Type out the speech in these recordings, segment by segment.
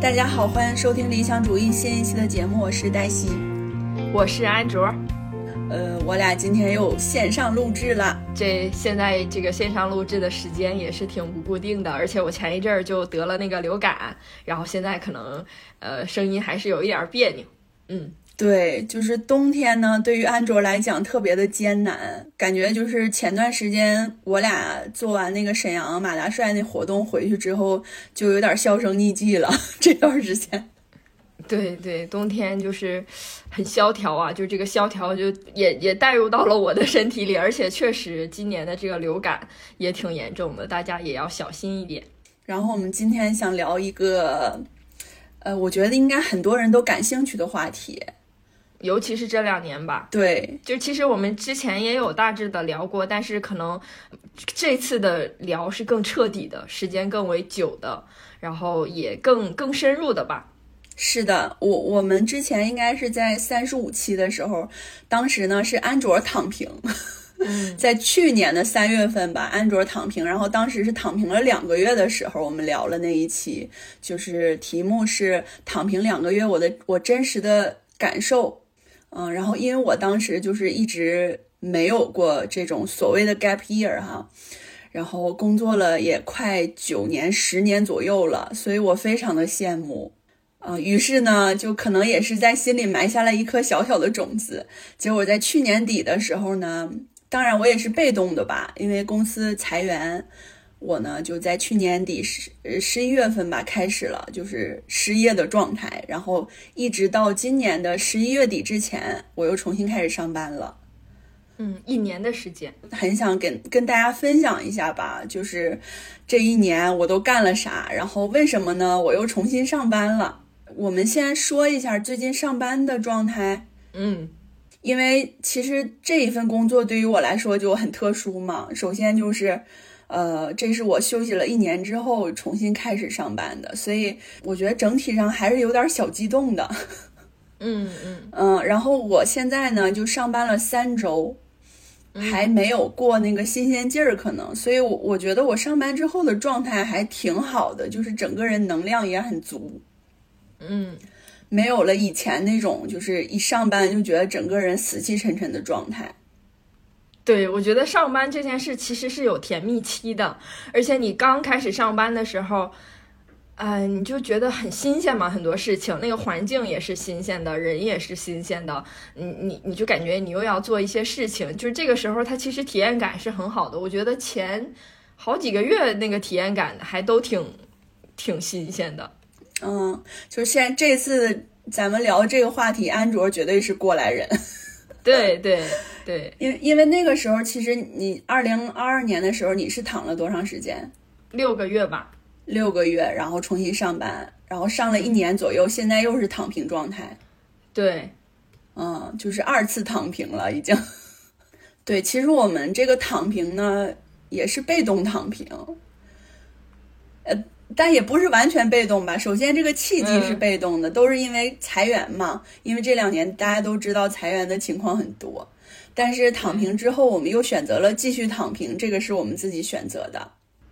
大家好，欢迎收听理想主义新一期的节目，我是黛西，我是安卓。呃，我俩今天又线上录制了。这现在这个线上录制的时间也是挺不固定的，而且我前一阵儿就得了那个流感，然后现在可能呃声音还是有一点别扭。嗯。对，就是冬天呢，对于安卓来讲特别的艰难，感觉就是前段时间我俩做完那个沈阳马大帅那活动回去之后，就有点销声匿迹了。这段时间，对对，冬天就是很萧条啊，就这个萧条就也也带入到了我的身体里，而且确实今年的这个流感也挺严重的，大家也要小心一点。然后我们今天想聊一个，呃，我觉得应该很多人都感兴趣的话题。尤其是这两年吧，对，就其实我们之前也有大致的聊过，但是可能这次的聊是更彻底的，时间更为久的，然后也更更深入的吧。是的，我我们之前应该是在三十五期的时候，当时呢是安卓躺平，在去年的三月份吧，安卓躺平，然后当时是躺平了两个月的时候，我们聊了那一期，就是题目是躺平两个月，我的我真实的感受。嗯，然后因为我当时就是一直没有过这种所谓的 gap year 哈，然后工作了也快九年、十年左右了，所以我非常的羡慕，啊，于是呢，就可能也是在心里埋下了一颗小小的种子。结果在去年底的时候呢，当然我也是被动的吧，因为公司裁员。我呢，就在去年底十十一月份吧，开始了就是失业的状态，然后一直到今年的十一月底之前，我又重新开始上班了。嗯，一年的时间，很想跟跟大家分享一下吧，就是这一年我都干了啥，然后为什么呢？我又重新上班了。我们先说一下最近上班的状态。嗯，因为其实这一份工作对于我来说就很特殊嘛，首先就是。呃，这是我休息了一年之后重新开始上班的，所以我觉得整体上还是有点小激动的。嗯嗯 嗯，然后我现在呢就上班了三周，还没有过那个新鲜劲儿，可能，所以我我觉得我上班之后的状态还挺好的，就是整个人能量也很足。嗯，没有了以前那种就是一上班就觉得整个人死气沉沉的状态。对，我觉得上班这件事其实是有甜蜜期的，而且你刚开始上班的时候，呃，你就觉得很新鲜嘛，很多事情，那个环境也是新鲜的，人也是新鲜的，你你你就感觉你又要做一些事情，就是这个时候，它其实体验感是很好的。我觉得前好几个月那个体验感还都挺挺新鲜的。嗯，就是现在这次咱们聊这个话题，安卓绝对是过来人。对对。对，因因为那个时候，其实你二零二二年的时候，你是躺了多长时间？六个月吧，六个月，然后重新上班，然后上了一年左右，现在又是躺平状态。对，嗯，就是二次躺平了，已经。对，其实我们这个躺平呢，也是被动躺平，呃。但也不是完全被动吧。首先，这个契机是被动的，都是因为裁员嘛。因为这两年大家都知道裁员的情况很多。但是躺平之后，我们又选择了继续躺平，这个是我们自己选择的。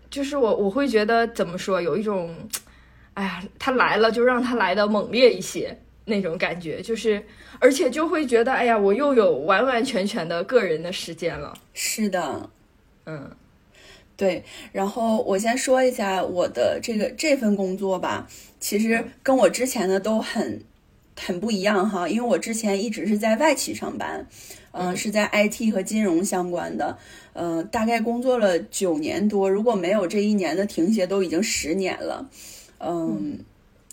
就是我我会觉得怎么说，有一种，哎呀，他来了就让他来的猛烈一些那种感觉。就是而且就会觉得，哎呀，我又有完完全全的个人的时间了。是的，嗯。对，然后我先说一下我的这个这份工作吧，其实跟我之前的都很很不一样哈，因为我之前一直是在外企上班，嗯，是在 IT 和金融相关的，呃，大概工作了九年多，如果没有这一年的停歇，都已经十年了，嗯，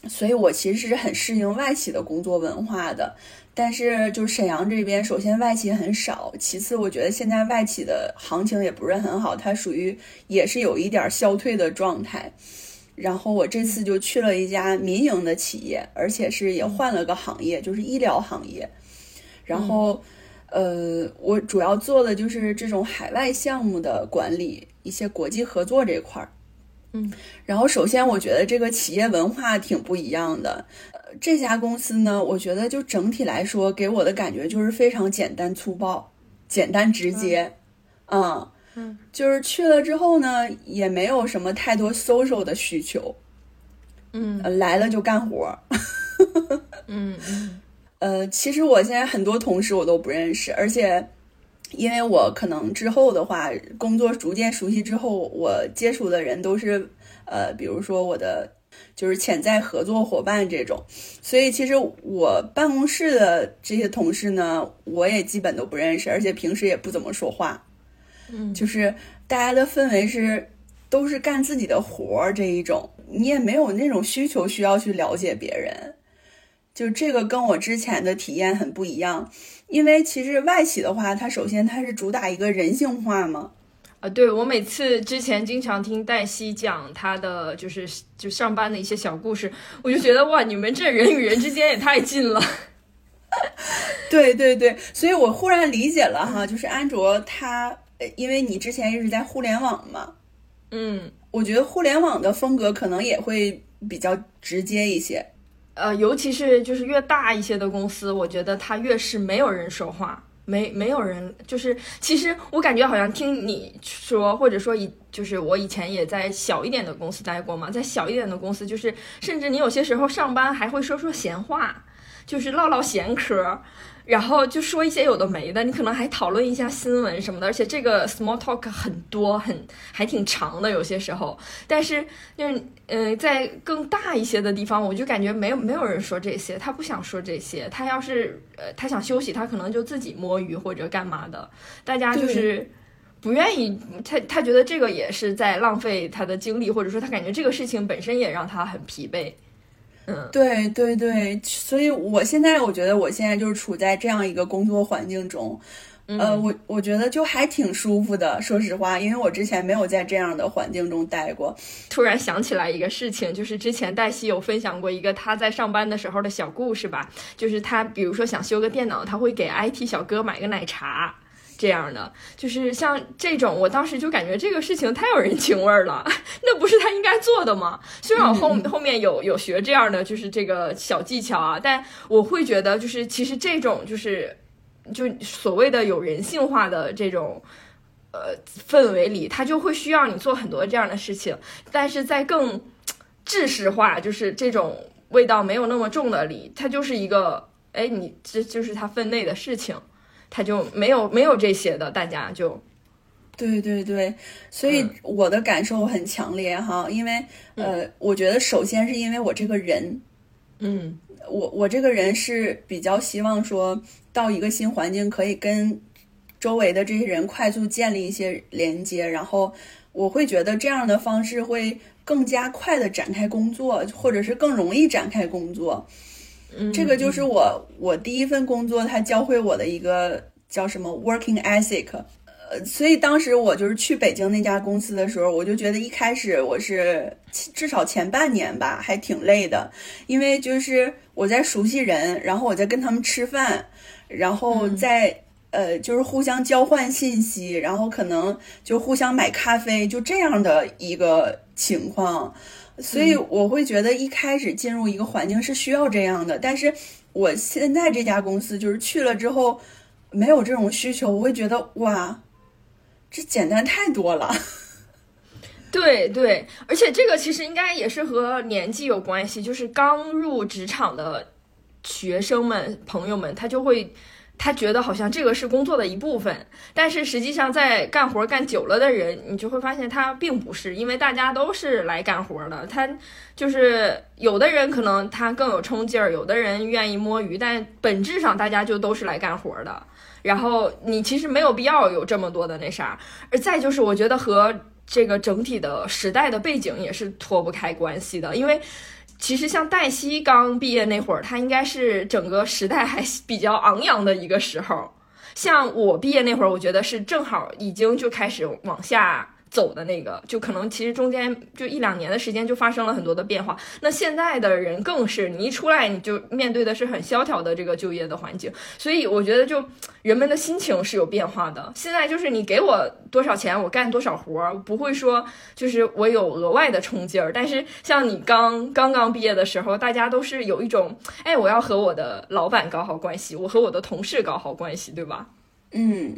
所以我其实是很适应外企的工作文化的。但是，就是沈阳这边，首先外企很少，其次我觉得现在外企的行情也不是很好，它属于也是有一点消退的状态。然后我这次就去了一家民营的企业，而且是也换了个行业，就是医疗行业。然后，呃，我主要做的就是这种海外项目的管理，一些国际合作这块儿。嗯，然后首先我觉得这个企业文化挺不一样的。这家公司呢，我觉得就整体来说给我的感觉就是非常简单粗暴、简单直接，嗯嗯，就是去了之后呢，也没有什么太多 social 的需求，嗯来了就干活。嗯嗯呃，其实我现在很多同事我都不认识，而且因为我可能之后的话，工作逐渐熟悉之后，我接触的人都是呃，比如说我的就是潜在合作伙伴这种，所以其实我办公室的这些同事呢，我也基本都不认识，而且平时也不怎么说话。嗯，就是大家的氛围是都是干自己的活儿这一种，你也没有那种需求需要去了解别人。就这个跟我之前的体验很不一样，因为其实外企的话，它首先它是主打一个人性化嘛。啊，对我每次之前经常听黛西讲她的就是就上班的一些小故事，我就觉得哇，你们这人与人之间也太近了。对对对，所以我忽然理解了哈，就是安卓它，呃因为你之前一直在互联网嘛，嗯，我觉得互联网的风格可能也会比较直接一些。呃，尤其是就是越大一些的公司，我觉得它越是没有人说话，没没有人，就是其实我感觉好像听你说，或者说以就是我以前也在小一点的公司待过嘛，在小一点的公司，就是甚至你有些时候上班还会说说闲话，就是唠唠闲嗑。然后就说一些有的没的，你可能还讨论一下新闻什么的，而且这个 small talk 很多，很还挺长的，有些时候。但是就是呃，在更大一些的地方，我就感觉没有没有人说这些，他不想说这些，他要是呃他想休息，他可能就自己摸鱼或者干嘛的，大家就是不愿意，他他觉得这个也是在浪费他的精力，或者说他感觉这个事情本身也让他很疲惫。嗯，对对对，所以我现在我觉得我现在就是处在这样一个工作环境中，呃，我我觉得就还挺舒服的，说实话，因为我之前没有在这样的环境中待过。突然想起来一个事情，就是之前黛西有分享过一个她在上班的时候的小故事吧，就是她比如说想修个电脑，她会给 IT 小哥买个奶茶。这样的，就是像这种，我当时就感觉这个事情太有人情味儿了，那不是他应该做的吗？虽然我后后面有有学这样的，就是这个小技巧啊，但我会觉得，就是其实这种就是就所谓的有人性化的这种呃氛围里，他就会需要你做很多这样的事情，但是在更制式化，就是这种味道没有那么重的里，它就是一个，哎，你这就是他分内的事情。他就没有没有这些的，大家就，对对对，所以我的感受很强烈哈，因为呃，我觉得首先是因为我这个人，嗯，我我这个人是比较希望说到一个新环境可以跟周围的这些人快速建立一些连接，然后我会觉得这样的方式会更加快的展开工作，或者是更容易展开工作。这个就是我我第一份工作，他教会我的一个叫什么 working ethic，呃，所以当时我就是去北京那家公司的时候，我就觉得一开始我是至少前半年吧，还挺累的，因为就是我在熟悉人，然后我在跟他们吃饭，然后在呃就是互相交换信息，然后可能就互相买咖啡，就这样的一个情况。所以我会觉得一开始进入一个环境是需要这样的，但是我现在这家公司就是去了之后没有这种需求，我会觉得哇，这简单太多了。对对，而且这个其实应该也是和年纪有关系，就是刚入职场的学生们、朋友们，他就会。他觉得好像这个是工作的一部分，但是实际上在干活干久了的人，你就会发现他并不是，因为大家都是来干活的。他就是有的人可能他更有冲劲儿，有的人愿意摸鱼，但本质上大家就都是来干活的。然后你其实没有必要有这么多的那啥，而再就是我觉得和这个整体的时代的背景也是脱不开关系的，因为。其实像黛西刚毕业那会儿，她应该是整个时代还比较昂扬的一个时候。像我毕业那会儿，我觉得是正好已经就开始往下。走的那个，就可能其实中间就一两年的时间就发生了很多的变化。那现在的人更是，你一出来你就面对的是很萧条的这个就业的环境，所以我觉得就人们的心情是有变化的。现在就是你给我多少钱，我干多少活儿，不会说就是我有额外的冲劲儿。但是像你刚刚刚毕业的时候，大家都是有一种，哎，我要和我的老板搞好关系，我和我的同事搞好关系，对吧？嗯。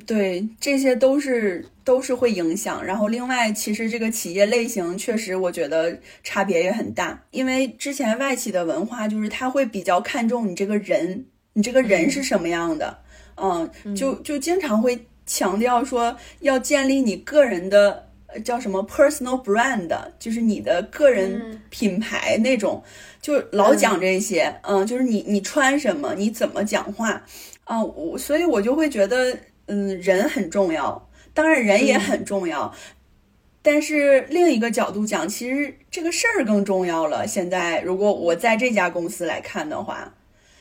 对，这些都是都是会影响。然后另外，其实这个企业类型确实我觉得差别也很大，因为之前外企的文化就是他会比较看重你这个人，你这个人是什么样的，嗯，就就经常会强调说要建立你个人的叫什么 personal brand，就是你的个人品牌那种，就老讲这些，嗯，就是你你穿什么，你怎么讲话。啊，我所以，我就会觉得，嗯，人很重要，当然人也很重要，但是另一个角度讲，其实这个事儿更重要了。现在，如果我在这家公司来看的话，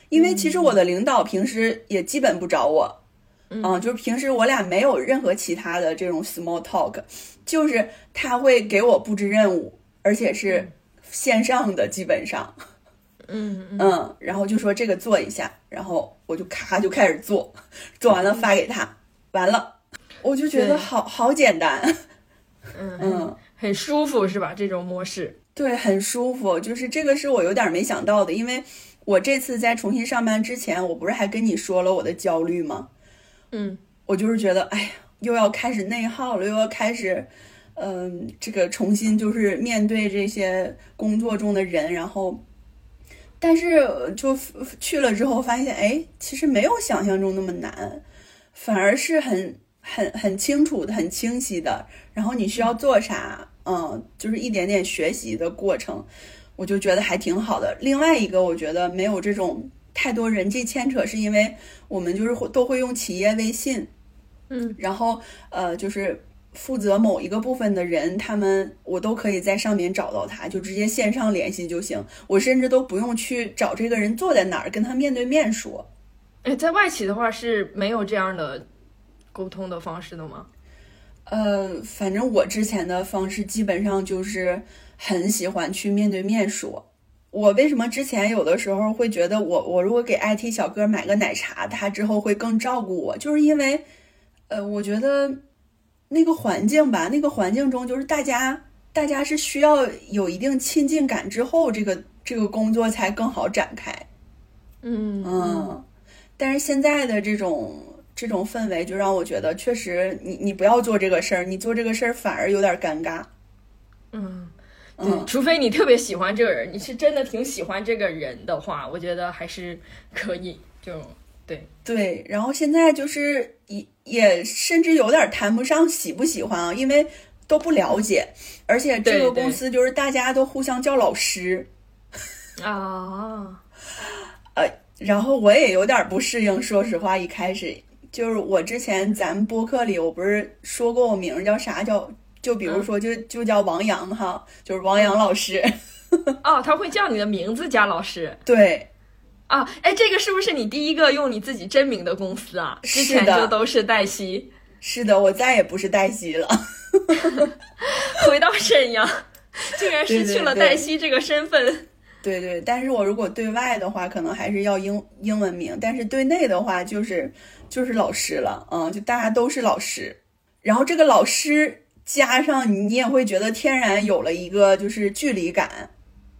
因为其实我的领导平时也基本不找我，嗯，就是平时我俩没有任何其他的这种 small talk，就是他会给我布置任务，而且是线上的，基本上。嗯嗯，然后就说这个做一下，然后我就咔就开始做，做完了发给他，完了，我就觉得好好简单，嗯嗯，很舒服是吧？这种模式，对，很舒服。就是这个是我有点没想到的，因为我这次在重新上班之前，我不是还跟你说了我的焦虑吗？嗯，我就是觉得，哎呀，又要开始内耗了，又要开始，嗯，这个重新就是面对这些工作中的人，然后。但是就去了之后发现，哎，其实没有想象中那么难，反而是很很很清楚的、很清晰的。然后你需要做啥，嗯，就是一点点学习的过程，我就觉得还挺好的。另外一个，我觉得没有这种太多人际牵扯，是因为我们就是会都会用企业微信，嗯，然后呃，就是。负责某一个部分的人，他们我都可以在上面找到他，就直接线上联系就行。我甚至都不用去找这个人坐在哪儿，跟他面对面说。哎，在外企的话是没有这样的沟通的方式的吗？呃，反正我之前的方式基本上就是很喜欢去面对面说。我为什么之前有的时候会觉得我我如果给 IT 小哥买个奶茶，他之后会更照顾我，就是因为呃，我觉得。那个环境吧，那个环境中就是大家，大家是需要有一定亲近感之后，这个这个工作才更好展开。嗯嗯，但是现在的这种这种氛围，就让我觉得确实，你你不要做这个事儿，你做这个事儿反而有点尴尬。嗯，对，除非你特别喜欢这个人，你是真的挺喜欢这个人的话，我觉得还是可以。就对对，然后现在就是一。也甚至有点谈不上喜不喜欢啊，因为都不了解，而且这个公司就是大家都互相叫老师。啊，呃，然后我也有点不适应，说实话，一开始就是我之前咱们播客里我不是说过我名叫啥叫，就比如说就就叫王阳哈，就是王阳老师，哦，他会叫你的名字加老师，对。啊，哎，这个是不是你第一个用你自己真名的公司啊？之前就都是黛西。是的，我再也不是黛西了。回到沈阳，竟然失去了黛西这个身份。对对，但是我如果对外的话，可能还是要英英文名；但是对内的话，就是就是老师了。嗯，就大家都是老师。然后这个老师加上你，你也会觉得天然有了一个就是距离感。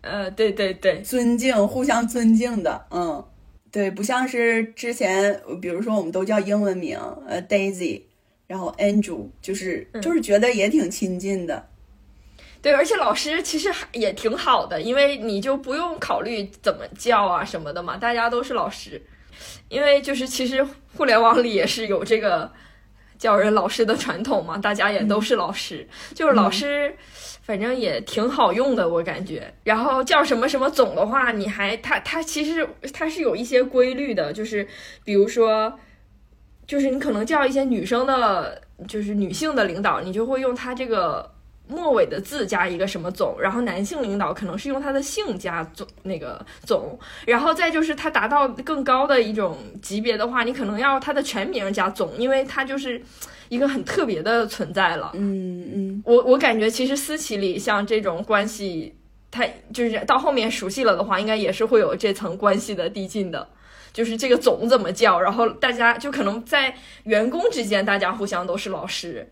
呃，对对对，尊敬，互相尊敬的，嗯，对，不像是之前，比如说我们都叫英文名，呃，Daisy，然后 Andrew，就是就是觉得也挺亲近的。对，而且老师其实还也挺好的，因为你就不用考虑怎么叫啊什么的嘛，大家都是老师。因为就是其实互联网里也是有这个叫人老师的传统嘛，大家也都是老师，就是老师。反正也挺好用的，我感觉。然后叫什么什么总的话，你还他他其实他是有一些规律的，就是比如说，就是你可能叫一些女生的，就是女性的领导，你就会用他这个末尾的字加一个什么总。然后男性领导可能是用他的姓加总那个总。然后再就是他达到更高的一种级别的话，你可能要他的全名加总，因为他就是。一个很特别的存在了，嗯嗯，我我感觉其实私企里像这种关系，他就是到后面熟悉了的话，应该也是会有这层关系的递进的，就是这个总怎么叫，然后大家就可能在员工之间，大家互相都是老师，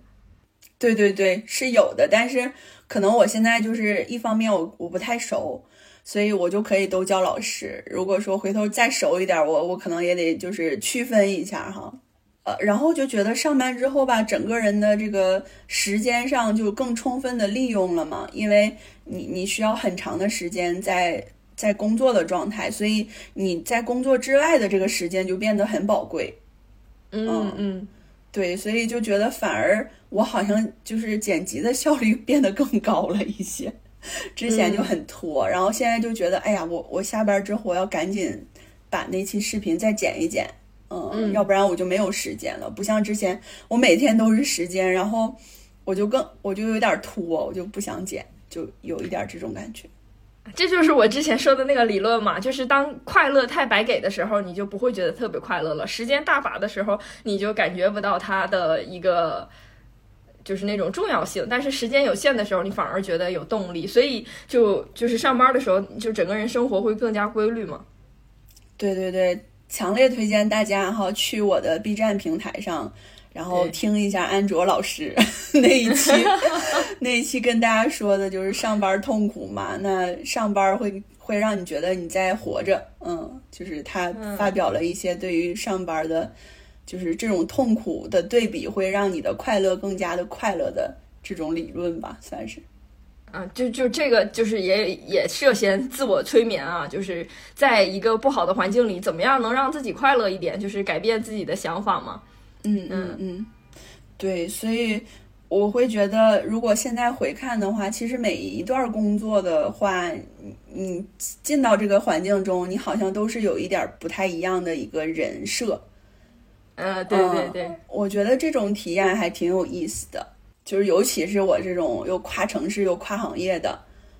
对对对，是有的，但是可能我现在就是一方面我我不太熟，所以我就可以都叫老师。如果说回头再熟一点，我我可能也得就是区分一下哈。呃，然后就觉得上班之后吧，整个人的这个时间上就更充分的利用了嘛，因为你你需要很长的时间在在工作的状态，所以你在工作之外的这个时间就变得很宝贵。嗯嗯，对，所以就觉得反而我好像就是剪辑的效率变得更高了一些，之前就很拖，然后现在就觉得，哎呀，我我下班之后我要赶紧把那期视频再剪一剪。嗯，要不然我就没有时间了。不像之前，我每天都是时间，然后我就更我就有点拖，我就不想剪，就有一点这种感觉。这就是我之前说的那个理论嘛，就是当快乐太白给的时候，你就不会觉得特别快乐了；时间大把的时候，你就感觉不到它的一个就是那种重要性。但是时间有限的时候，你反而觉得有动力。所以就就是上班的时候，就整个人生活会更加规律嘛。对对对。强烈推荐大家哈去我的 B 站平台上，然后听一下安卓老师 那一期，那一期跟大家说的就是上班痛苦嘛，那上班会会让你觉得你在活着，嗯，就是他发表了一些对于上班的，就是这种痛苦的对比，会让你的快乐更加的快乐的这种理论吧，算是。啊，就就这个就是也也涉嫌自我催眠啊，就是在一个不好的环境里，怎么样能让自己快乐一点，就是改变自己的想法嘛。嗯嗯嗯，对，所以我会觉得，如果现在回看的话，其实每一段工作的话，你进到这个环境中，你好像都是有一点不太一样的一个人设。呃，对对对，我觉得这种体验还挺有意思的。就是尤其是我这种又跨城市又跨行业的，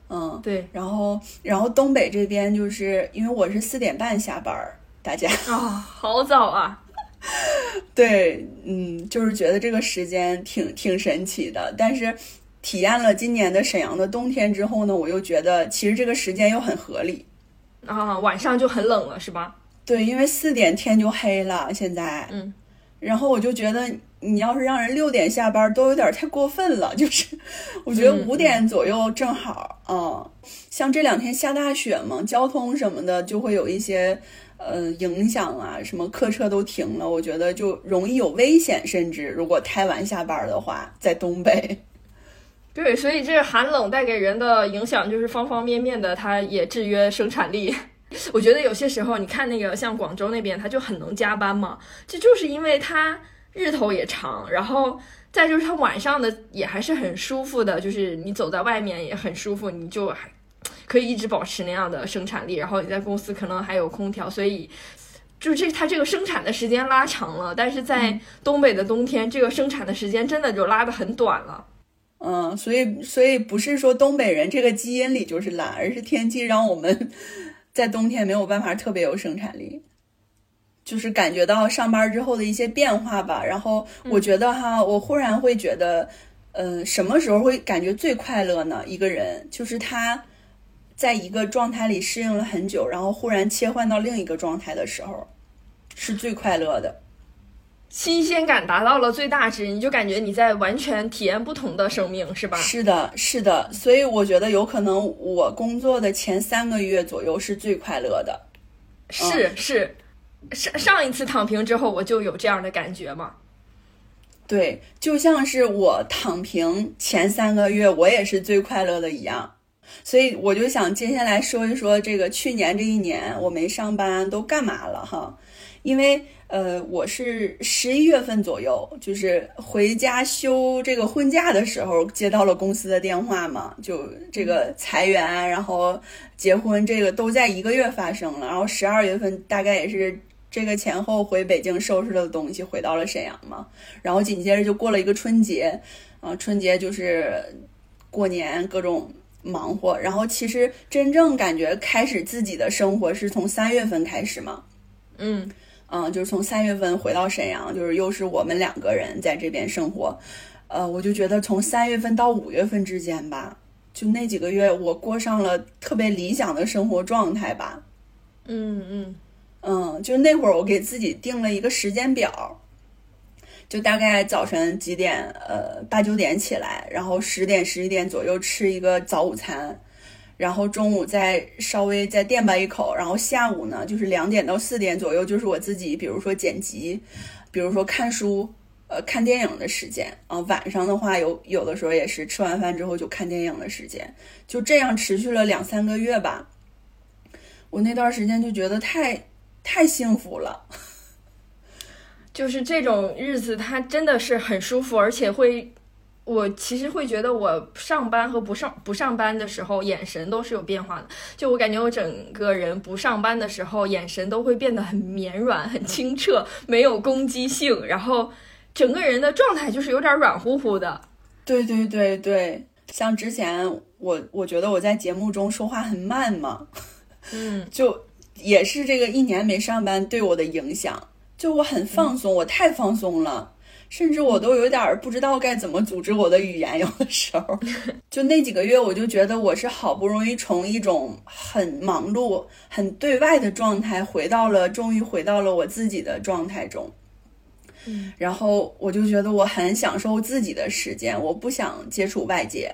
嗯，对，然后然后东北这边就是因为我是四点半下班，大家啊，好早啊，对，嗯，就是觉得这个时间挺挺神奇的，但是体验了今年的沈阳的冬天之后呢，我又觉得其实这个时间又很合理啊，晚上就很冷了是吧？对，因为四点天就黑了，现在，嗯，然后我就觉得。你要是让人六点下班，都有点太过分了。就是，我觉得五点左右正好嗯。像这两天下大雪嘛，交通什么的就会有一些呃影响啊，什么客车都停了。我觉得就容易有危险，甚至如果太晚下班的话，在东北。对，所以这寒冷带给人的影响就是方方面面的，它也制约生产力。我觉得有些时候，你看那个像广州那边，他就很能加班嘛，这就是因为他。日头也长，然后再就是它晚上的也还是很舒服的，就是你走在外面也很舒服，你就可以一直保持那样的生产力。然后你在公司可能还有空调，所以就是这它这个生产的时间拉长了。但是在东北的冬天，这个生产的时间真的就拉的很短了。嗯，所以所以不是说东北人这个基因里就是懒，而是天气让我们 在冬天没有办法特别有生产力。就是感觉到上班之后的一些变化吧，然后我觉得哈，我忽然会觉得，嗯，什么时候会感觉最快乐呢？一个人就是他在一个状态里适应了很久，然后忽然切换到另一个状态的时候，是最快乐的。新鲜感达到了最大值，你就感觉你在完全体验不同的生命，是吧？是的，是的。所以我觉得有可能我工作的前三个月左右是最快乐的。是是。上上一次躺平之后，我就有这样的感觉嘛。对，就像是我躺平前三个月，我也是最快乐的一样。所以我就想接下来说一说这个去年这一年我没上班都干嘛了哈。因为呃，我是十一月份左右，就是回家休这个婚假的时候，接到了公司的电话嘛，就这个裁员，然后结婚这个都在一个月发生了。然后十二月份大概也是。这个前后回北京收拾了东西，回到了沈阳嘛，然后紧接着就过了一个春节，啊，春节就是过年各种忙活，然后其实真正感觉开始自己的生活是从三月份开始嘛，嗯嗯，就是从三月份回到沈阳，就是又是我们两个人在这边生活，呃，我就觉得从三月份到五月份之间吧，就那几个月我过上了特别理想的生活状态吧，嗯嗯。嗯，就那会儿我给自己定了一个时间表，就大概早晨几点，呃，八九点起来，然后十点十一点左右吃一个早午餐，然后中午再稍微再垫吧一口，然后下午呢，就是两点到四点左右，就是我自己，比如说剪辑，比如说看书。呃，看电影的时间啊，晚上的话有有的时候也是吃完饭之后就看电影的时间，就这样持续了两三个月吧。我那段时间就觉得太太幸福了，就是这种日子，它真的是很舒服，而且会，我其实会觉得我上班和不上不上班的时候眼神都是有变化的。就我感觉我整个人不上班的时候眼神都会变得很绵软、很清澈，没有攻击性，然后。整个人的状态就是有点软乎乎的，对对对对，像之前我我觉得我在节目中说话很慢嘛，嗯，就也是这个一年没上班对我的影响，就我很放松，我太放松了，甚至我都有点不知道该怎么组织我的语言，有的时候，就那几个月我就觉得我是好不容易从一种很忙碌、很对外的状态回到了，终于回到了我自己的状态中。然后我就觉得我很享受自己的时间，我不想接触外界，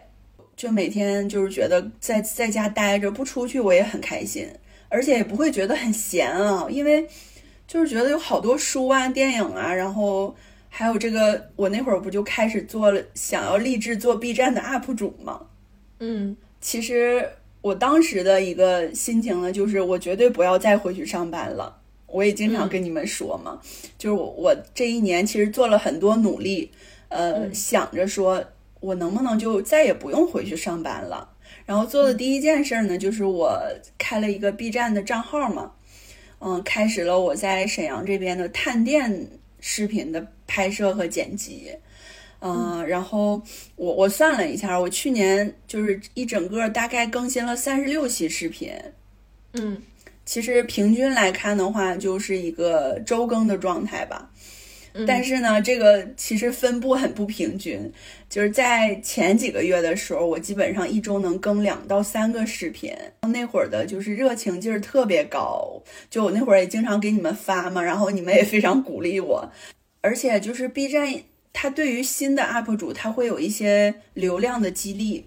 就每天就是觉得在在家待着不出去我也很开心，而且也不会觉得很闲啊，因为就是觉得有好多书啊、电影啊，然后还有这个我那会儿不就开始做了想要立志做 B 站的 UP 主嘛？嗯，其实我当时的一个心情呢，就是我绝对不要再回去上班了。我也经常跟你们说嘛，就是我我这一年其实做了很多努力，呃，想着说我能不能就再也不用回去上班了。然后做的第一件事呢，就是我开了一个 B 站的账号嘛，嗯，开始了我在沈阳这边的探店视频的拍摄和剪辑，嗯，然后我我算了一下，我去年就是一整个大概更新了三十六期视频，嗯。其实平均来看的话，就是一个周更的状态吧。但是呢，这个其实分布很不平均。就是在前几个月的时候，我基本上一周能更两到三个视频。那会儿的就是热情劲儿特别高，就我那会儿也经常给你们发嘛，然后你们也非常鼓励我。而且就是 B 站，它对于新的 UP 主，它会有一些流量的激励。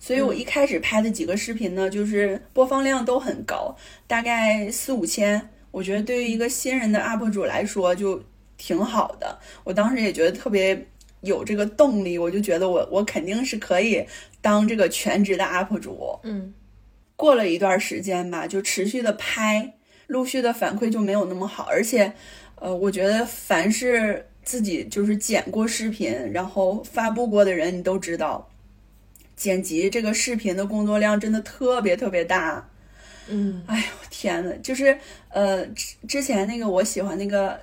所以我一开始拍的几个视频呢，就是播放量都很高，大概四五千。我觉得对于一个新人的 UP 主来说就挺好的。我当时也觉得特别有这个动力，我就觉得我我肯定是可以当这个全职的 UP 主。嗯，过了一段时间吧，就持续的拍，陆续的反馈就没有那么好。而且，呃，我觉得凡是自己就是剪过视频，然后发布过的人，你都知道。剪辑这个视频的工作量真的特别特别大，嗯，哎呦天呐，就是呃之之前那个我喜欢那个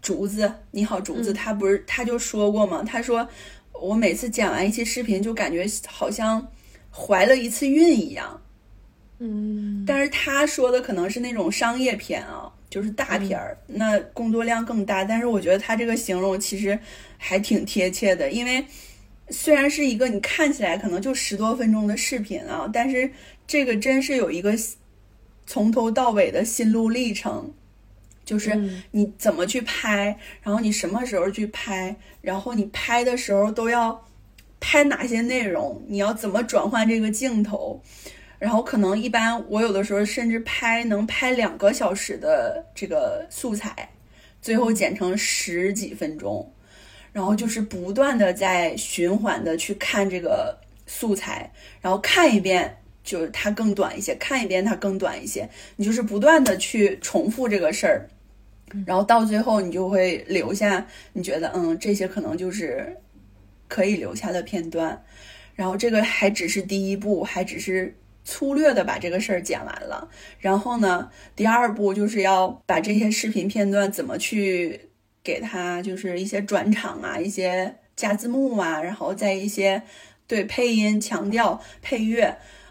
竹子，你好竹子，他不是他就说过吗？他说我每次剪完一期视频就感觉好像怀了一次孕一样，嗯，但是他说的可能是那种商业片啊，就是大片儿，那工作量更大。但是我觉得他这个形容其实还挺贴切的，因为。虽然是一个你看起来可能就十多分钟的视频啊，但是这个真是有一个从头到尾的心路历程，就是你怎么去拍，然后你什么时候去拍，然后你拍的时候都要拍哪些内容，你要怎么转换这个镜头，然后可能一般我有的时候甚至拍能拍两个小时的这个素材，最后剪成十几分钟。然后就是不断的在循环的去看这个素材，然后看一遍就是它更短一些，看一遍它更短一些，你就是不断的去重复这个事儿，然后到最后你就会留下你觉得嗯这些可能就是可以留下的片段，然后这个还只是第一步，还只是粗略的把这个事儿剪完了，然后呢第二步就是要把这些视频片段怎么去。给他就是一些转场啊，一些加字幕啊，然后再一些对配音、强调、配乐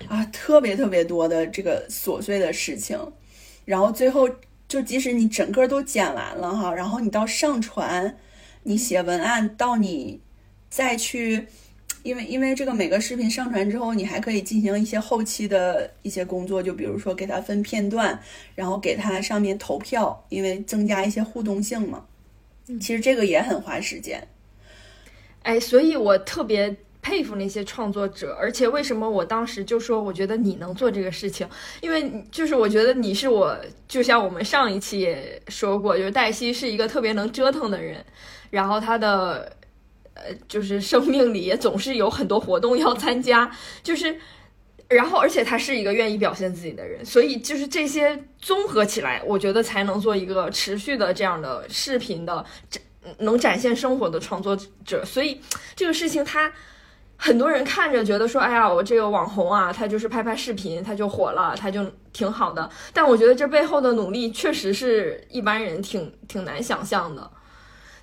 啊，特别特别多的这个琐碎的事情。然后最后就即使你整个都剪完了哈，然后你到上传，你写文案，到你再去，因为因为这个每个视频上传之后，你还可以进行一些后期的一些工作，就比如说给它分片段，然后给它上面投票，因为增加一些互动性嘛。其实这个也很花时间，哎，所以我特别佩服那些创作者，而且为什么我当时就说我觉得你能做这个事情，因为就是我觉得你是我，就像我们上一期也说过，就是黛西是一个特别能折腾的人，然后他的呃就是生命里也总是有很多活动要参加，就是然后而且他是一个愿意表现自己的人，所以就是这些综合起来，我觉得才能做一个持续的这样的视频的展能展现生活的创作者，所以这个事情他。很多人看着觉得说，哎呀，我这个网红啊，他就是拍拍视频，他就火了，他就挺好的。但我觉得这背后的努力，确实是一般人挺挺难想象的。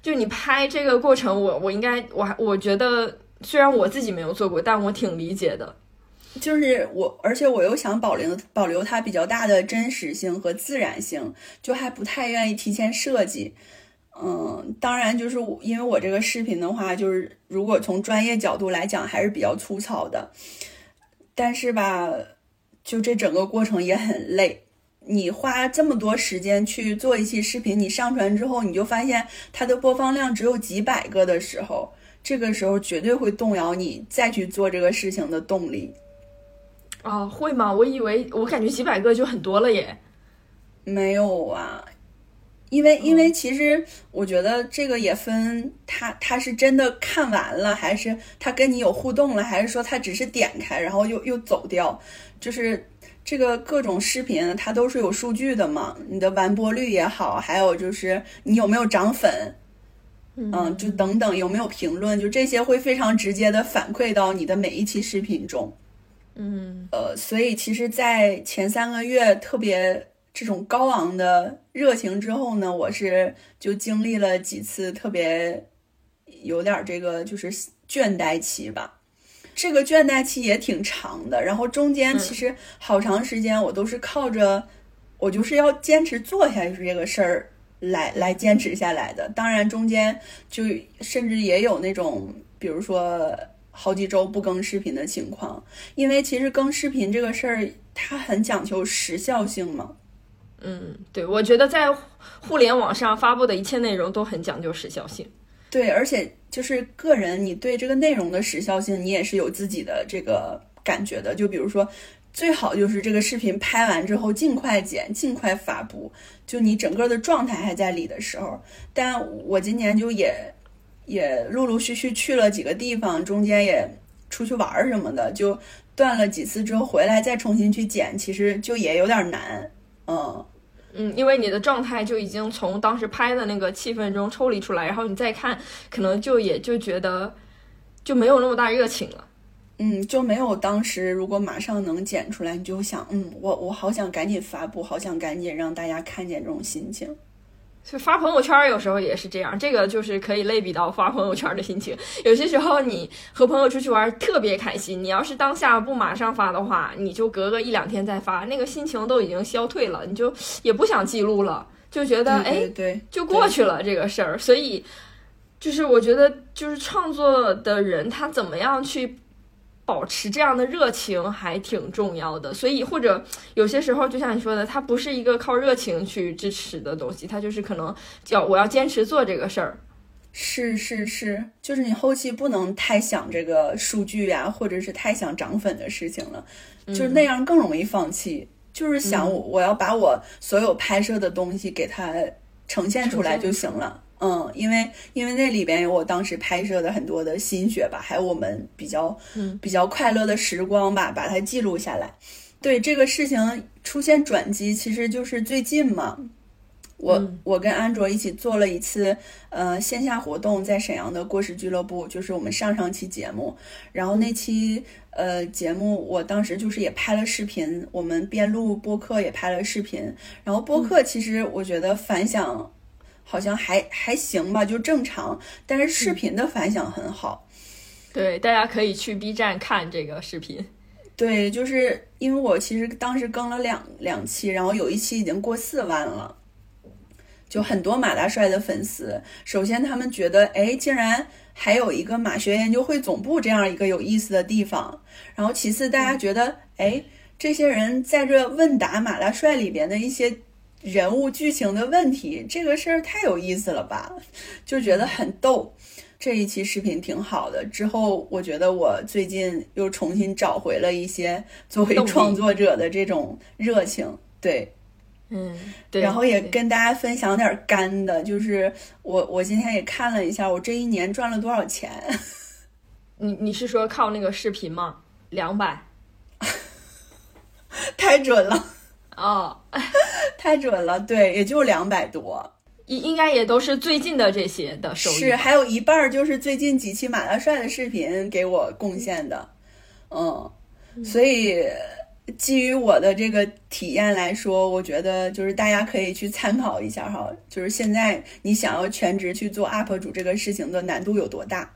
就你拍这个过程，我我应该，我还我觉得，虽然我自己没有做过，但我挺理解的。就是我，而且我又想保留保留它比较大的真实性和自然性，就还不太愿意提前设计。嗯，当然，就是因为我这个视频的话，就是如果从专业角度来讲，还是比较粗糙的。但是吧，就这整个过程也很累。你花这么多时间去做一期视频，你上传之后，你就发现它的播放量只有几百个的时候，这个时候绝对会动摇你再去做这个事情的动力。啊，会吗？我以为我感觉几百个就很多了耶。没有啊。因为，因为其实我觉得这个也分他，他是真的看完了，还是他跟你有互动了，还是说他只是点开然后又又走掉？就是这个各种视频，它都是有数据的嘛，你的完播率也好，还有就是你有没有涨粉，嗯，就等等有没有评论，就这些会非常直接的反馈到你的每一期视频中。嗯，呃，所以其实，在前三个月特别。这种高昂的热情之后呢，我是就经历了几次特别有点这个就是倦怠期吧。这个倦怠期也挺长的，然后中间其实好长时间我都是靠着我就是要坚持做下去这个事儿来来坚持下来的。当然中间就甚至也有那种比如说好几周不更视频的情况，因为其实更视频这个事儿它很讲求时效性嘛。嗯，对，我觉得在互联网上发布的一切内容都很讲究时效性。对，而且就是个人，你对这个内容的时效性，你也是有自己的这个感觉的。就比如说，最好就是这个视频拍完之后尽快剪，尽快发布，就你整个的状态还在里的时候。但我今年就也也陆陆续续去了几个地方，中间也出去玩儿什么的，就断了几次之后回来再重新去剪，其实就也有点难，嗯。嗯，因为你的状态就已经从当时拍的那个气氛中抽离出来，然后你再看，可能就也就觉得就没有那么大热情了。嗯，就没有当时如果马上能剪出来，你就想，嗯，我我好想赶紧发布，好想赶紧让大家看见这种心情。就发朋友圈有时候也是这样，这个就是可以类比到发朋友圈的心情。有些时候你和朋友出去玩特别开心，你要是当下不马上发的话，你就隔个一两天再发，那个心情都已经消退了，你就也不想记录了，就觉得哎，对，就过去了这个事儿。所以，就是我觉得，就是创作的人他怎么样去。保持这样的热情还挺重要的，所以或者有些时候，就像你说的，它不是一个靠热情去支持的东西，它就是可能叫我要坚持做这个事儿。是是是，就是你后期不能太想这个数据呀，或者是太想涨粉的事情了，就是那样更容易放弃。就是想我我要把我所有拍摄的东西给它呈现出来就行了。嗯，因为因为那里边有我当时拍摄的很多的心血吧，还有我们比较比较快乐的时光吧，把它记录下来。对这个事情出现转机，其实就是最近嘛，我我跟安卓一起做了一次呃线下活动，在沈阳的过时俱乐部，就是我们上上期节目，然后那期呃节目我当时就是也拍了视频，我们边录播客也拍了视频，然后播客其实我觉得反响。好像还还行吧，就正常。但是视频的反响很好，对，大家可以去 B 站看这个视频。对，就是因为我其实当时更了两两期，然后有一期已经过四万了，就很多马大帅的粉丝。首先他们觉得，哎，竟然还有一个马学研究会总部这样一个有意思的地方。然后其次，大家觉得，哎，这些人在这问答马大帅里边的一些。人物剧情的问题，这个事儿太有意思了吧？就觉得很逗。这一期视频挺好的。之后我觉得我最近又重新找回了一些作为创作者的这种热情，对。嗯，对，然后也跟大家分享点干的，就是我我今天也看了一下，我这一年赚了多少钱。你你是说靠那个视频吗？两百，太准了哦，太准了，对，也就两百多，应应该也都是最近的这些的收益，是还有一半就是最近几期马大帅的视频给我贡献的，嗯，所以。基于我的这个体验来说，我觉得就是大家可以去参考一下哈。就是现在你想要全职去做 UP 主这个事情的难度有多大？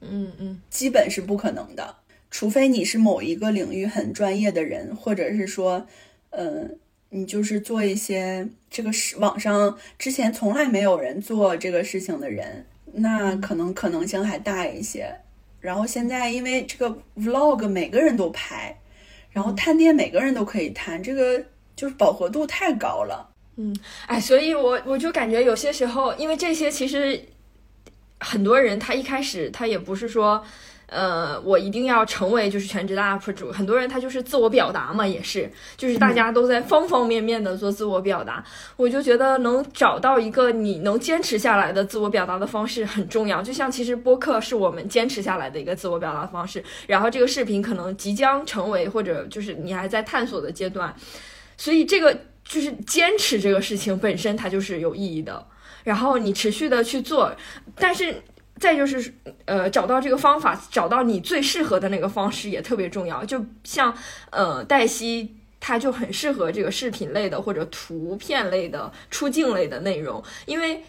嗯嗯，基本是不可能的，除非你是某一个领域很专业的人，或者是说，嗯，你就是做一些这个是网上之前从来没有人做这个事情的人，那可能可能性还大一些。然后现在因为这个 Vlog 每个人都拍。然后探店每个人都可以探，这个就是饱和度太高了。嗯，哎，所以我我就感觉有些时候，因为这些其实很多人他一开始他也不是说。呃，我一定要成为就是全职的 UP 主。很多人他就是自我表达嘛，也是，就是大家都在方方面面的做自我表达。我就觉得能找到一个你能坚持下来的自我表达的方式很重要。就像其实播客是我们坚持下来的一个自我表达方式，然后这个视频可能即将成为或者就是你还在探索的阶段，所以这个就是坚持这个事情本身它就是有意义的。然后你持续的去做，但是。再就是，呃，找到这个方法，找到你最适合的那个方式也特别重要。就像，呃，黛西，她就很适合这个视频类的或者图片类的出镜类的内容，因为，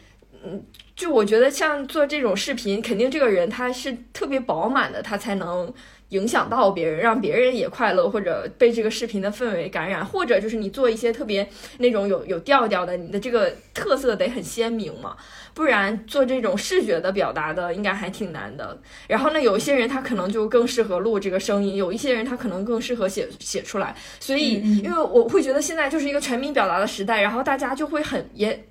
嗯，就我觉得像做这种视频，肯定这个人他是特别饱满的，他才能。影响到别人，让别人也快乐，或者被这个视频的氛围感染，或者就是你做一些特别那种有有调调的，你的这个特色得很鲜明嘛，不然做这种视觉的表达的应该还挺难的。然后呢，有一些人他可能就更适合录这个声音，有一些人他可能更适合写写出来。所以，因为我会觉得现在就是一个全民表达的时代，然后大家就会很也。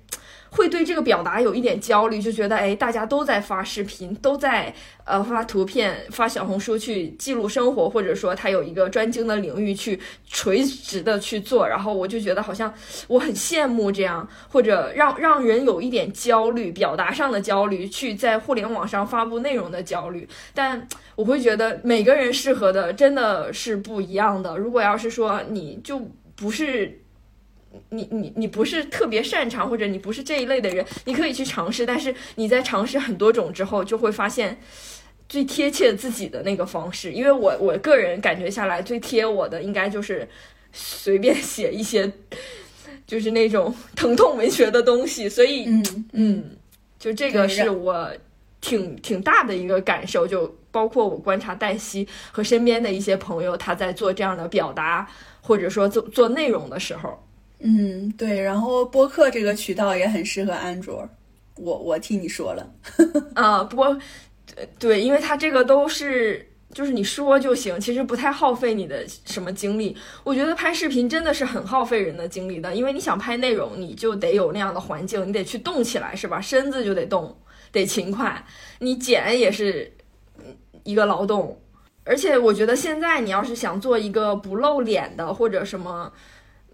会对这个表达有一点焦虑，就觉得哎，大家都在发视频，都在呃发图片、发小红书去记录生活，或者说他有一个专精的领域去垂直的去做，然后我就觉得好像我很羡慕这样，或者让让人有一点焦虑，表达上的焦虑，去在互联网上发布内容的焦虑。但我会觉得每个人适合的真的是不一样的。如果要是说你就不是。你你你不是特别擅长，或者你不是这一类的人，你可以去尝试。但是你在尝试很多种之后，就会发现最贴切自己的那个方式。因为我我个人感觉下来，最贴我的应该就是随便写一些，就是那种疼痛文学的东西。所以，嗯嗯，就这个是我挺挺大的一个感受。就包括我观察黛西和身边的一些朋友，他在做这样的表达，或者说做做内容的时候。嗯，对，然后播客这个渠道也很适合安卓，我我替你说了 啊，播，对，因为它这个都是就是你说就行，其实不太耗费你的什么精力。我觉得拍视频真的是很耗费人的精力的，因为你想拍内容，你就得有那样的环境，你得去动起来，是吧？身子就得动，得勤快。你剪也是一个劳动，而且我觉得现在你要是想做一个不露脸的或者什么。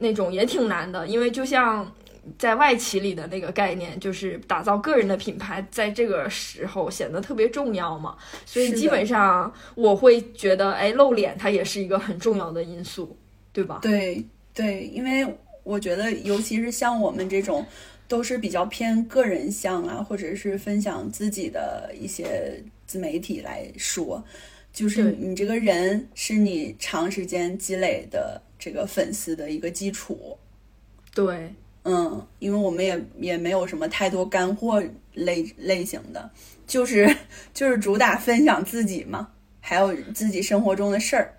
那种也挺难的，因为就像在外企里的那个概念，就是打造个人的品牌，在这个时候显得特别重要嘛。所以基本上我会觉得，哎，露脸它也是一个很重要的因素，对吧？对对，因为我觉得，尤其是像我们这种都是比较偏个人向啊，或者是分享自己的一些自媒体来说，就是你这个人是你长时间积累的。这个粉丝的一个基础，对，嗯，因为我们也也没有什么太多干货类类型的，就是就是主打分享自己嘛，还有自己生活中的事儿。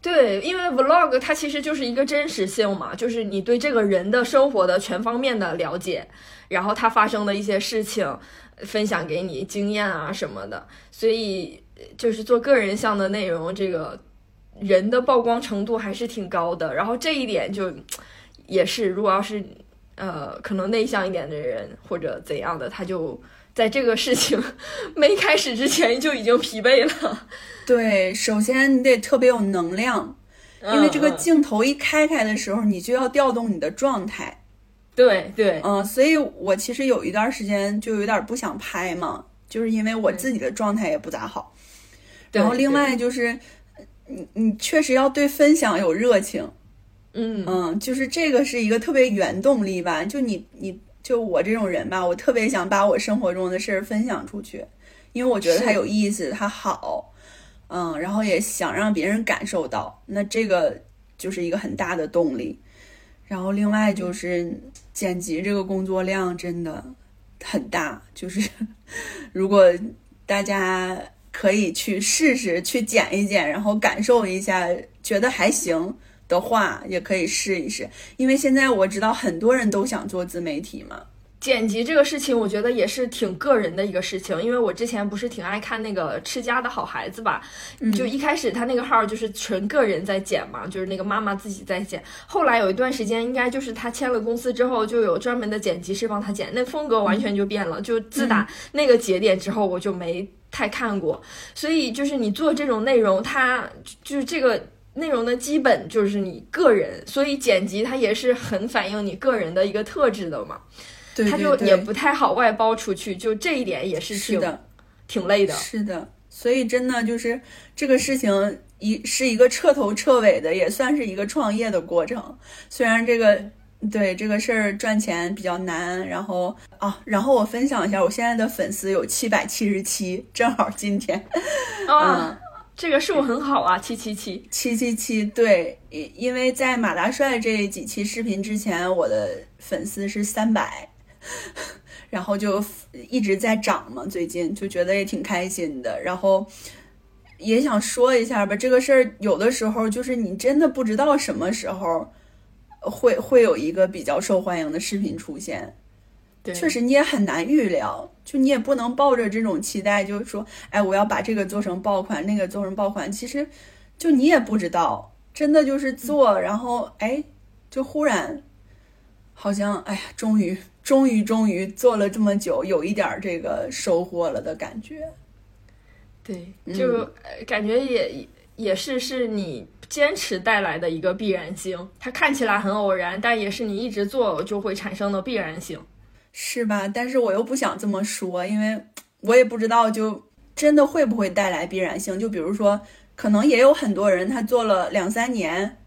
对，因为 vlog 它其实就是一个真实性嘛，就是你对这个人的生活的全方面的了解，然后他发生的一些事情分享给你经验啊什么的，所以就是做个人向的内容这个。人的曝光程度还是挺高的，然后这一点就也是，如果要是呃可能内向一点的人或者怎样的，他就在这个事情 没开始之前就已经疲惫了。对，首先你得特别有能量，因为这个镜头一开开的时候，你就要调动你的状态。对对，嗯，所以我其实有一段时间就有点不想拍嘛，就是因为我自己的状态也不咋好。然后另外就是，呃你你确实要对分享有热情，嗯嗯，就是这个是一个特别原动力吧。就你你就我这种人吧，我特别想把我生活中的事儿分享出去，因为我觉得它有意思，它好，嗯，然后也想让别人感受到，那这个就是一个很大的动力。然后另外就是剪辑这个工作量真的很大，就是 如果大家可以去试试去剪一剪，然后感受一下，觉得还行的话，也可以试一试。因为现在我知道很多人都想做自媒体嘛，剪辑这个事情，我觉得也是挺个人的一个事情，因为我之前不是挺爱看那个吃家的好孩子吧，就一开始他那个号就是纯个人在剪嘛，就是那个妈妈自己在剪。后来有一段时间，应该就是他签了公司之后，就有专门的剪辑师帮他剪，那风格完全就变了。就自打那个节点之后，我就没太看过。所以就是你做这种内容，它就是这个。内容的基本就是你个人，所以剪辑它也是很反映你个人的一个特质的嘛。对它就也不太好外包出去，就这一点也是挺是的，挺累的。是的，所以真的就是这个事情一是一个彻头彻尾的，也算是一个创业的过程。虽然这个对这个事儿赚钱比较难，然后啊，然后我分享一下，我现在的粉丝有七百七十七，正好今天，啊，这个数很好啊，七七七。七七七，对，因因为在马大帅这几期视频之前，我的粉丝是三百，然后就一直在涨嘛，最近就觉得也挺开心的，然后也想说一下吧，这个事儿有的时候就是你真的不知道什么时候会会有一个比较受欢迎的视频出现，对，确实你也很难预料，就你也不能抱着这种期待，就是说，哎，我要把这个做成爆款，那个做成爆款，其实就你也不知道，真的就是做，然后哎，就忽然好像哎呀，终于终于终于做了这么久，有一点儿这个收获了的感觉。对，嗯就呃感觉也也是是你坚持带来的一个必然性。它看起来很偶然，但也是你一直做就会产生的必然性。是吧？但是我又不想这么说，因为我也不知道，就真的会不会带来必然性。就比如说，可能也有很多人他做了两三年，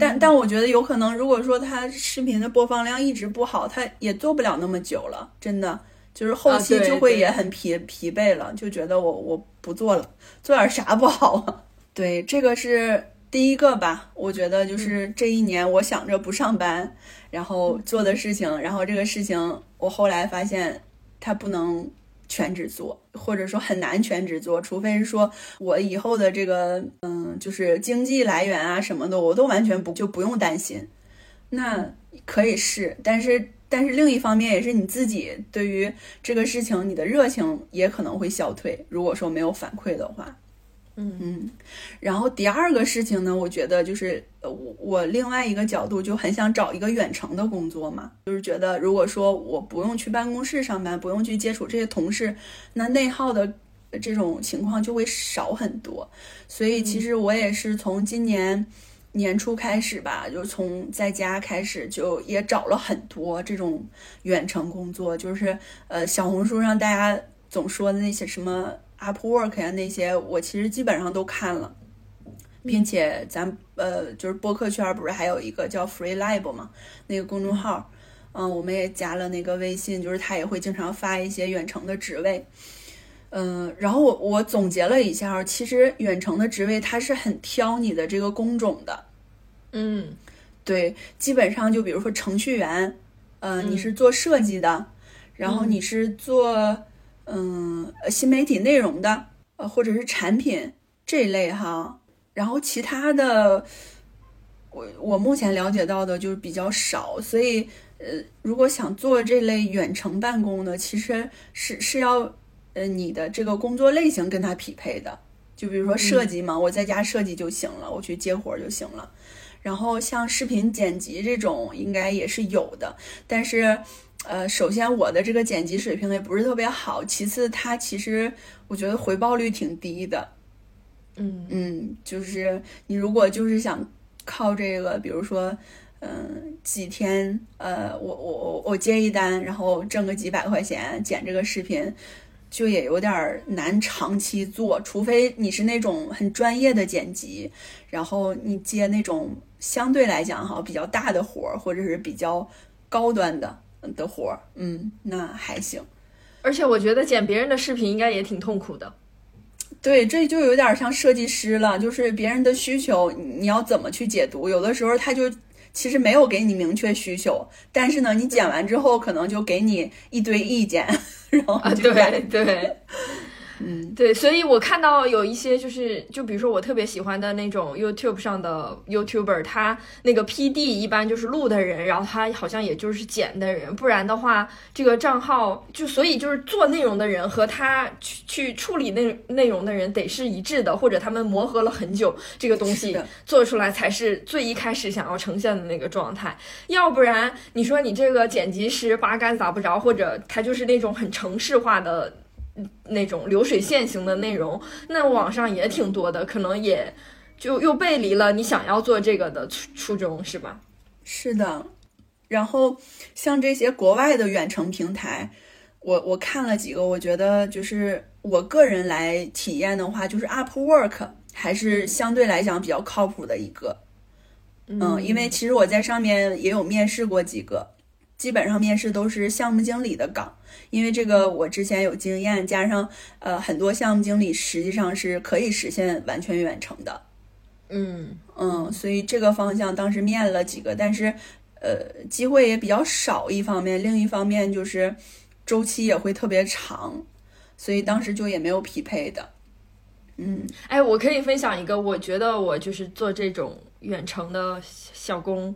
但但我觉得有可能，如果说他视频的播放量一直不好，他也做不了那么久了。真的，就是后期就会也很疲、疲惫了，就觉得我我不做了，做点啥不好啊？对，这个是第一个吧。我觉得就是这一年，我想着不上班，然后做的事情，然后这个事情我后来发现它不能全职做，或者说很难全职做，除非是说我以后的这个嗯，就是经济来源啊什么的，我都完全不就不用担心。那可以试，但是但是另一方面也是你自己对于这个事情你的热情也可能会消退，如果说没有反馈的话。嗯嗯，然后第二个事情呢，我觉得就是呃，我我另外一个角度就很想找一个远程的工作嘛，就是觉得如果说我不用去办公室上班，不用去接触这些同事，那内耗的这种情况就会少很多。所以其实我也是从今年年初开始吧，就从在家开始就也找了很多这种远程工作，就是呃小红书上大家总说的那些什么。Upwork 呀，那些我其实基本上都看了，并且咱呃就是播客圈不是还有一个叫 Free Lab 嘛，那个公众号，嗯，我们也加了那个微信，就是他也会经常发一些远程的职位，嗯，然后我我总结了一下，其实远程的职位它是很挑你的这个工种的，嗯。对，基本上就比如说程序员，呃，嗯。你是做设计的，然后你是做。嗯，新媒体内容的，呃，或者是产品这一类哈，然后其他的，我我目前了解到的就是比较少，所以呃，如果想做这类远程办公的，其实是是要呃你的这个工作类型跟它匹配的，就比如说设计嘛，我在家设计就行了，我去接活就行了。然后像视频剪辑这种应该也是有的，但是呃，首先我的这个剪辑水平也不是特别好，其次它其实我觉得回报率挺低的。嗯嗯，就是你如果就是想靠这个，比如说，嗯，几天，呃，我我我我接一单，然后挣个几百块钱剪这个视频，就也有点难长期做，除非你是那种很专业的剪辑，然后你接那种相对来讲哈比较大的活儿，或者是比较高端的的活儿，嗯，那还行。而且我觉得剪别人的视频应该也挺痛苦的。对，这就有点像设计师了，就是别人的需求，你要怎么去解读？有的时候他就其实没有给你明确需求，但是呢，你剪完之后可能就给你一堆意见，然后对对。嗯，对，所以我看到有一些就是，就比如说我特别喜欢的那种 YouTube 上的 YouTuber，他那个 PD 一般就是录的人，然后他好像也就是剪的人，不然的话，这个账号就所以就是做内容的人和他去去处理内内容的人得是一致的，或者他们磨合了很久，这个东西做出来才是最一开始想要呈现的那个状态，要不然你说你这个剪辑师八竿子打不着，或者他就是那种很程式化的。那种流水线型的内容，那网上也挺多的，可能也就又背离了你想要做这个的初初衷，是吧？是的。然后像这些国外的远程平台，我我看了几个，我觉得就是我个人来体验的话，就是 Upwork 还是相对来讲比较靠谱的一个。嗯，因为其实我在上面也有面试过几个，基本上面试都是项目经理的岗，因为这个我之前有经验，加上呃很多项目经理实际上是可以实现完全远程的。嗯嗯，所以这个方向当时面了几个，但是呃机会也比较少。一方面，另一方面就是周期也会特别长，所以当时就也没有匹配的。嗯哎，我可以分享一个，我觉得我就是做这种远程的小工，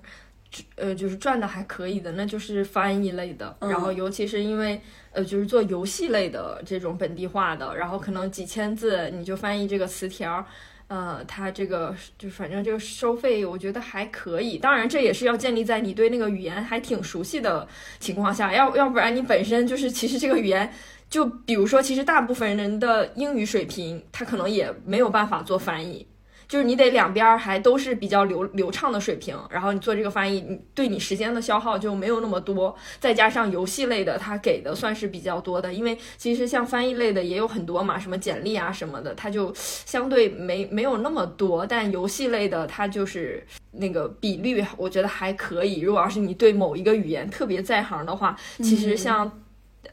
呃，就是赚的还可以的，那就是翻译类的。嗯然后尤其是因为呃，就是做游戏类的这种本地化的，然后可能几千字你就翻译这个词条。呃，它这个就反正这个收费，我觉得还可以。当然，这也是要建立在你对那个语言还挺熟悉的情况下，要要不然你本身就是其实这个语言，就比如说，其实大部分人的英语水平，他可能也没有办法做翻译，就是你得两边儿还都是比较流流畅的水平，然后你做这个翻译，你对你时间的消耗就没有那么多。再加上游戏类的，它给的算是比较多的，因为其实像翻译类的也有很多嘛，什么简历啊什么的，它就相对没没有那么多。但游戏类的，它就是那个比率，我觉得还可以。如果要是你对某一个语言特别在行的话，其实像。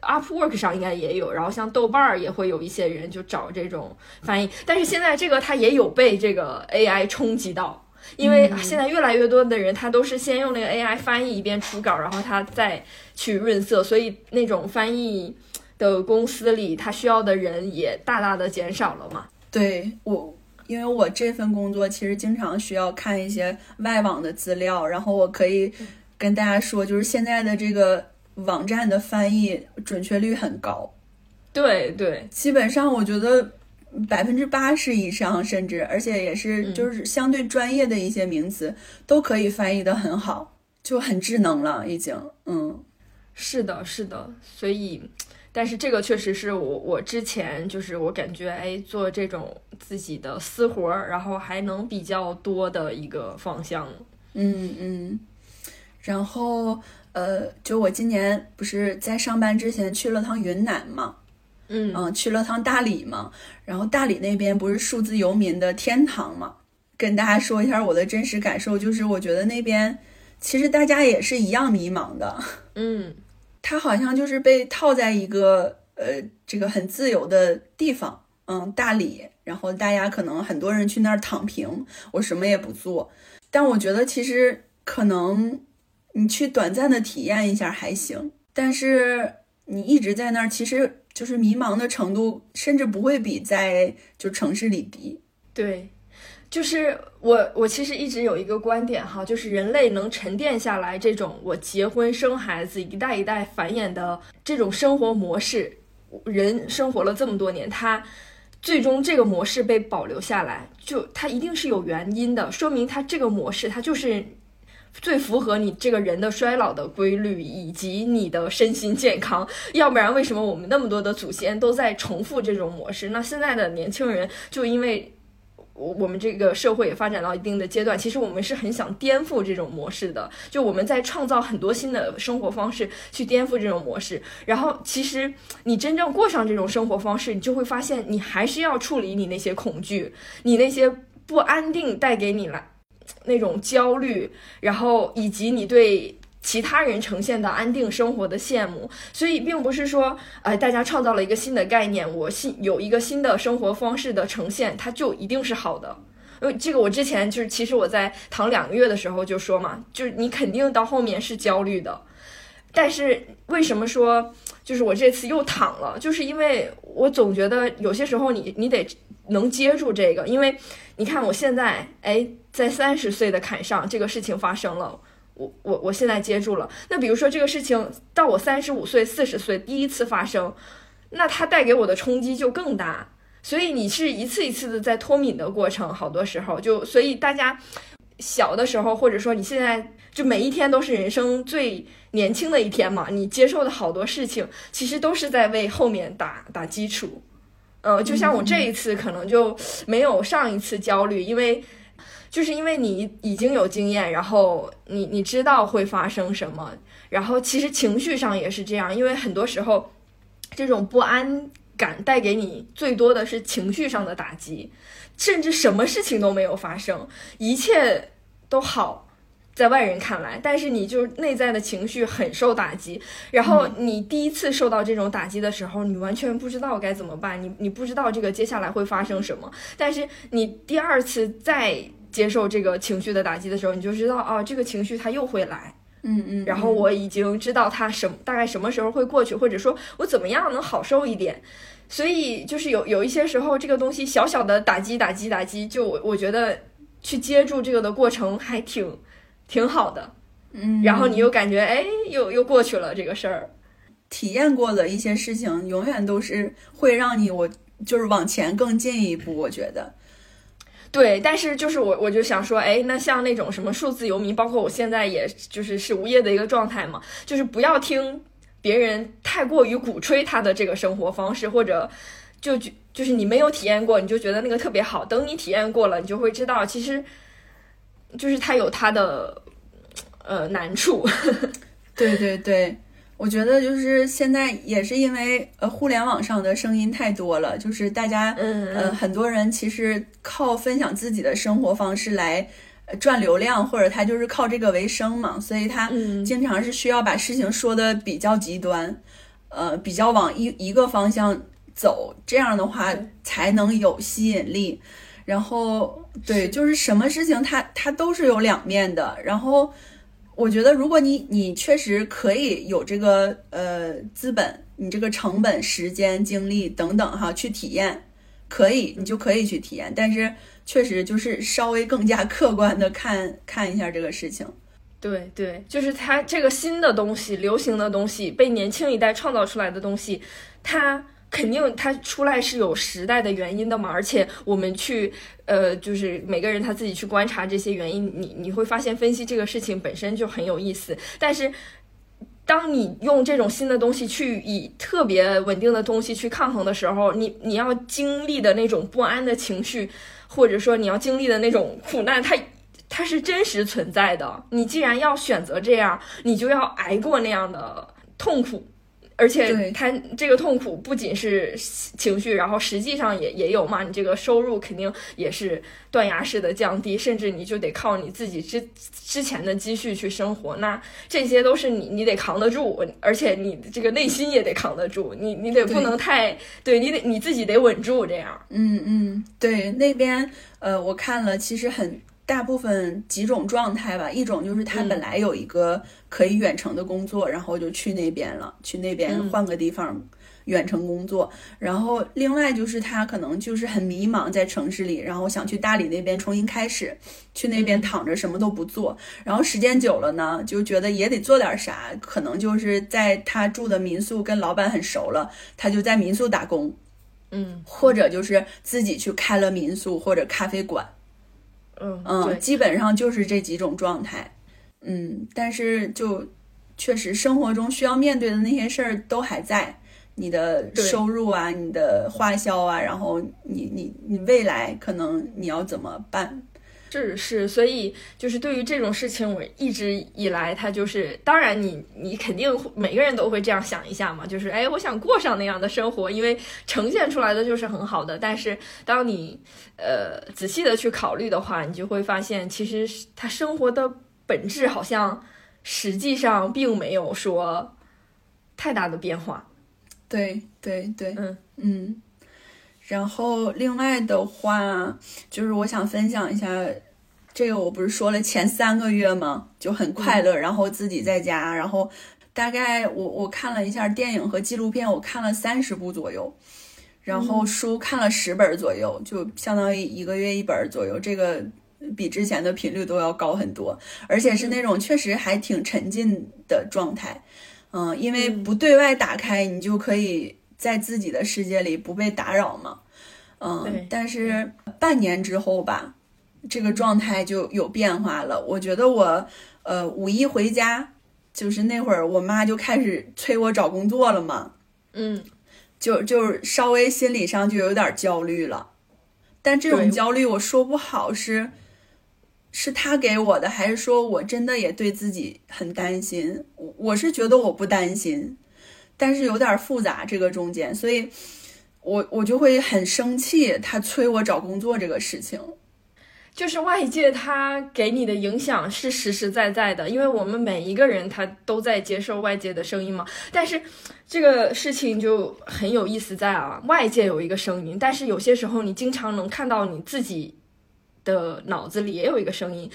Upwork 上应该也有，然后像豆瓣儿也会有一些人就找这种翻译，但是现在这个它也有被这个 AI 冲击到，因为现在越来越多的人他都是先用那个 AI 翻译一遍初稿，然后他再去润色，所以那种翻译的公司里他需要的人也大大的减少了嘛。对我，因为我这份工作其实经常需要看一些外网的资料，然后我可以跟大家说，就是现在的这个网站的翻译准确率很高。对对，基本上我觉得百分之八十以上，甚至而且也是就是相对专业的一些名词、都可以翻译的很好，就很智能了，已经。嗯，是的，是的，所以。但是这个确实是我我之前就是我感觉哎做这种自己的私活儿，然后还能比较多的一个方向。嗯嗯，然后呃，就我今年不是在上班之前去了趟云南嘛，嗯。嗯，去了趟大理嘛，然后大理那边不是数字游民的天堂嘛，跟大家说一下我的真实感受，就是我觉得那边其实大家也是一样迷茫的，嗯。他好像就是被套在一个呃这个很自由的地方，嗯，大理，然后大家可能很多人去那儿躺平，我什么也不做，但我觉得其实可能你去短暂的体验一下还行，但是你一直在那儿，其实就是迷茫的程度，甚至不会比在就城市里低。对，就是我我其实一直有一个观点哈，就是人类能沉淀下来这种我结婚生孩子一代一代繁衍的这种生活模式，人生活了这么多年，他最终这个模式被保留下来，就它一定是有原因的，说明它这个模式它就是最符合你这个人的衰老的规律以及你的身心健康。要不然，为什么我们那么多的祖先都在重复这种模式？那现在的年轻人就因为。我我们这个社会也发展到一定的阶段，其实我们是很想颠覆这种模式的，就我们在创造很多新的生活方式去颠覆这种模式。然后，其实你真正过上这种生活方式，你就会发现，你还是要处理你那些恐惧，你那些不安定带给你来那种焦虑，然后以及你对。其他人呈现的安定生活的羡慕，所以并不是说，呃，大家创造了一个新的概念，我新有一个新的生活方式的呈现，它就一定是好的。因为这个，我之前就是，其实我在躺两个月的时候就说嘛，就是你肯定到后面是焦虑的。但是为什么说，就是我这次又躺了，就是因为我总觉得有些时候你你得能接住这个，因为你看我现在，哎，在三十岁的坎上，这个事情发生了。我我我现在接住了。那比如说这个事情到我三十五岁、四十岁第一次发生，那它带给我的冲击就更大。所以你是一次一次的在脱敏的过程，好多时候就所以大家小的时候，或者说你现在就每一天都是人生最年轻的一天嘛，你接受的好多事情，其实都是在为后面打打基础。呃，就像我这一次可能就没有上一次焦虑，因为。就是因为你已经有经验，然后你你知道会发生什么，然后其实情绪上也是这样，因为很多时候这种不安感带给你最多的是情绪上的打击，甚至什么事情都没有发生，一切都好，在外人看来，但是你就内在的情绪很受打击，然后你第一次受到这种打击的时候，你完全不知道该怎么办，你你不知道这个接下来会发生什么，但是你第二次再。接受这个情绪的打击的时候，你就知道啊，这个情绪它又会来，嗯嗯，然后我已经知道它什大概什么时候会过去，或者说我怎么样能好受一点。所以就是有有一些时候，这个东西小小的打击打击打击，就我我觉得去接住这个的过程还挺挺好的，嗯，然后你又感觉哎，又又过去了这个事儿。体验过的一些事情，永远都是会让你我就是往前更进一步，我觉得。对，但是就是我，我就想说，哎，那像那种什么数字游民，包括我现在也就是是无业的一个状态嘛，就是不要听别人太过于鼓吹他的这个生活方式，或者就就就是你没有体验过，你就觉得那个特别好，等你体验过了，你就会知道，其实就是他有他的呃难处。对对对。我觉得就是现在也是因为呃互联网上的声音太多了，就是大家呃很多人其实靠分享自己的生活方式来赚流量，或者他就是靠这个为生嘛，所以他经常是需要把事情说的比较极端，呃比较往一一个方向走，这样的话才能有吸引力。然后对，就是什么事情它它都是有两面的，然后。我觉得，如果你你确实可以有这个呃资本，你这个成本、时间、精力等等哈，去体验，可以，你就可以去体验。但是，确实就是稍微更加客观的看看一下这个事情。对对，就是它这个新的东西、流行的东西、被年轻一代创造出来的东西，它。肯定它出来是有时代的原因的嘛，而且我们去，呃，就是每个人他自己去观察这些原因，你你会发现分析这个事情本身就很有意思。但是，当你用这种新的东西去以特别稳定的东西去抗衡的时候，你你要经历的那种不安的情绪，或者说你要经历的那种苦难，它它是真实存在的。你既然要选择这样，你就要挨过那样的痛苦。而且他这个痛苦不仅是情绪，然后实际上也也有嘛，你这个收入肯定也是断崖式的降低，甚至你就得靠你自己之之前的积蓄去生活，那这些都是你你得扛得住，而且你这个内心也得扛得住，你你得不能太对你得你自己得稳住这样。嗯嗯，对，那边呃我看了，其实很。大部分几种状态吧，一种就是他本来有一个可以远程的工作，然后就去那边了，去那边换个地方远程工作。然后另外就是他可能就是很迷茫在城市里，然后想去大理那边重新开始，去那边躺着什么都不做。然后时间久了呢，就觉得也得做点啥，可能就是在他住的民宿跟老板很熟了，他就在民宿打工，嗯，或者就是自己去开了民宿或者咖啡馆。嗯嗯，基本上就是这几种状态。嗯，但是就确实生活中需要面对的那些事儿都还在，你的收入啊，你的花销啊，然后你你你未来可能你要怎么办？是是，所以就是对于这种事情，我一直以来，他就是当然你你肯定每个人都会这样想一下嘛，就是哎，我想过上那样的生活，因为呈现出来的就是很好的。但是当你呃仔细的去考虑的话，你就会发现，其实他生活的本质好像实际上并没有说太大的变化。对对对，嗯嗯。然后另外的话，就是我想分享一下，这个我不是说了前三个月吗？就很快乐，然后自己在家，然后大概我我看了一下电影和纪录片，我看了三十部左右，然后书看了十本左右，就相当于一个月一本左右，这个比之前的频率都要高很多，而且是那种确实还挺沉浸的状态，嗯，因为不对外打开，你就可以。在自己的世界里不被打扰嘛，嗯，但是半年之后吧，这个状态就有变化了。我觉得我，呃，五一回家，就是那会儿我妈就开始催我找工作了嘛，嗯，就就是稍微心理上就有点焦虑了。但这种焦虑我说不好是，是他给我的，还是说我真的也对自己很担心？我我是觉得我不担心。但是有点复杂，这个中间，所以我我就会很生气，他催我找工作这个事情，就是外界他给你的影响是实实在在的，因为我们每一个人他都在接受外界的声音嘛。但是这个事情就很有意思在啊，外界有一个声音，但是有些时候你经常能看到你自己的脑子里也有一个声音。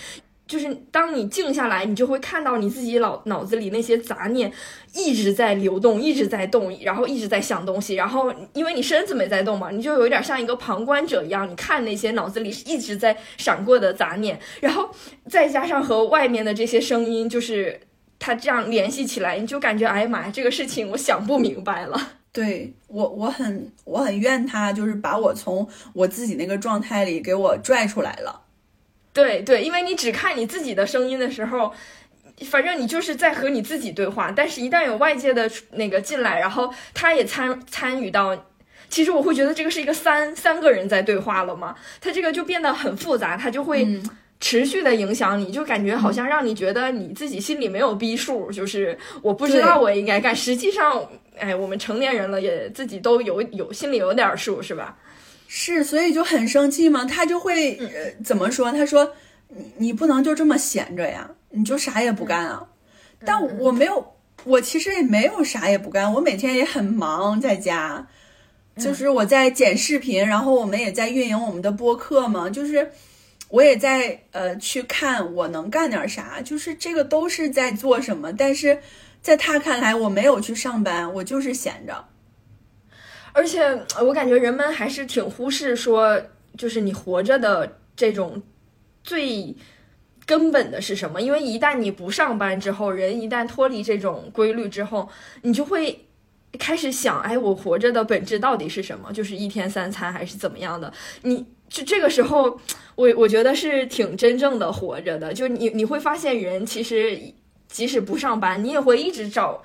就是当你静下来，你就会看到你自己脑脑子里那些杂念一直在流动，一直在动，然后一直在想东西。然后因为你身子没在动嘛，你就有点像一个旁观者一样，你看那些脑子里一直在闪过的杂念，然后再加上和外面的这些声音，就是它这样联系起来，你就感觉哎呀妈呀，这个事情我想不明白了。对我，我很我很怨他，就是把我从我自己那个状态里给我拽出来了。对对，因为你只看你自己的声音的时候，反正你就是在和你自己对话。但是，一旦有外界的那个进来，然后他也参参与到，其实我会觉得这个是一个三三个人在对话了嘛。他这个就变得很复杂，他就会持续的影响你，就感觉好像让你觉得你自己心里没有逼数，就是我不知道我应该干。实际上，哎，我们成年人了，也自己都有有心里有点数，是吧？是，所以就很生气嘛，他就会呃怎么说？他说你你不能就这么闲着呀，你就啥也不干啊。但我没有，我其实也没有啥也不干，我每天也很忙，在家，就是我在剪视频，然后我们也在运营我们的播客嘛，就是我也在呃去看我能干点啥，就是这个都是在做什么。但是在他看来，我没有去上班，我就是闲着。而且我感觉人们还是挺忽视说，就是你活着的这种最根本的是什么？因为一旦你不上班之后，人一旦脱离这种规律之后，你就会开始想，哎，我活着的本质到底是什么？就是一天三餐还是怎么样的？你就这个时候，我我觉得是挺真正的活着的。就你你会发现，人其实即使不上班，你也会一直找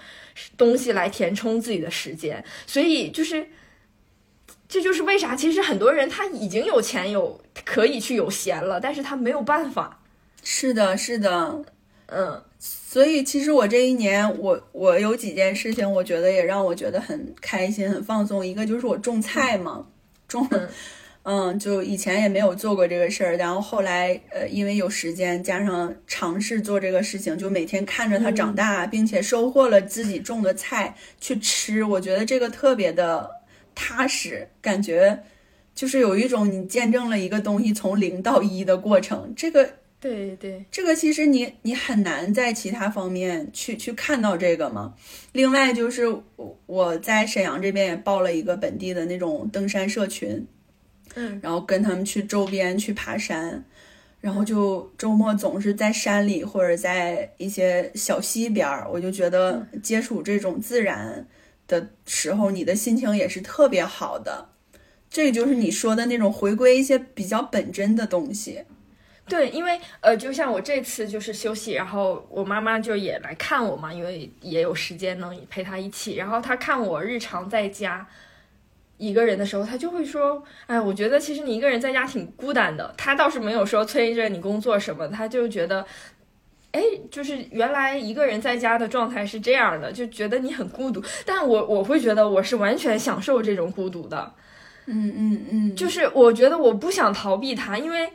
东西来填充自己的时间。所以就是。这就是为啥，其实很多人他已经有钱有可以去有闲了，但是他没有办法。是的，是的，嗯，所以其实我这一年，我我有几件事情，我觉得也让我觉得很开心、很放松。一个就是我种菜嘛，种，嗯，就以前也没有做过这个事儿，然后后来呃，因为有时间加上尝试做这个事情，就每天看着它长大，并且收获了自己种的菜去吃，我觉得这个特别的。踏实，感觉就是有一种你见证了一个东西从零到一的过程。这个，对对，这个其实你你很难在其他方面去去看到这个嘛。另外就是我在沈阳这边也报了一个本地的那种登山社群，嗯，然后跟他们去周边去爬山，然后就周末总是在山里或者在一些小溪边儿，我就觉得接触这种自然。的时候，你的心情也是特别好的，这就是你说的那种回归一些比较本真的东西。对，因为呃，就像我这次就是休息，然后我妈妈就也来看我嘛，因为也有时间能陪她一起。然后她看我日常在家一个人的时候，她就会说：“哎，我觉得其实你一个人在家挺孤单的。”她倒是没有说催着你工作什么，她就觉得，哎，就是原来一个人在家的状态是这样的，就觉得你很孤独。但我我会觉得我是完全享受这种孤独的。嗯嗯嗯，就是我觉得我不想逃避它，因为。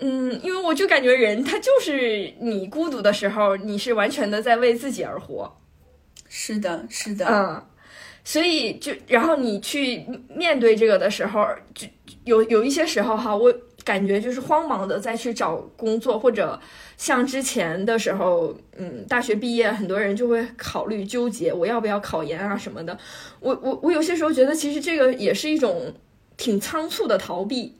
嗯，因为我就感觉人他就是你孤独的时候，你是完全的在为自己而活。是的，是的，嗯，所以就然后你去面对这个的时候，就有有一些时候哈，我感觉就是慌忙的再去找工作，或者像之前的时候，嗯，大学毕业，很多人就会考虑纠结我要不要考研啊什么的。我我我有些时候觉得，其实这个也是一种挺仓促的逃避。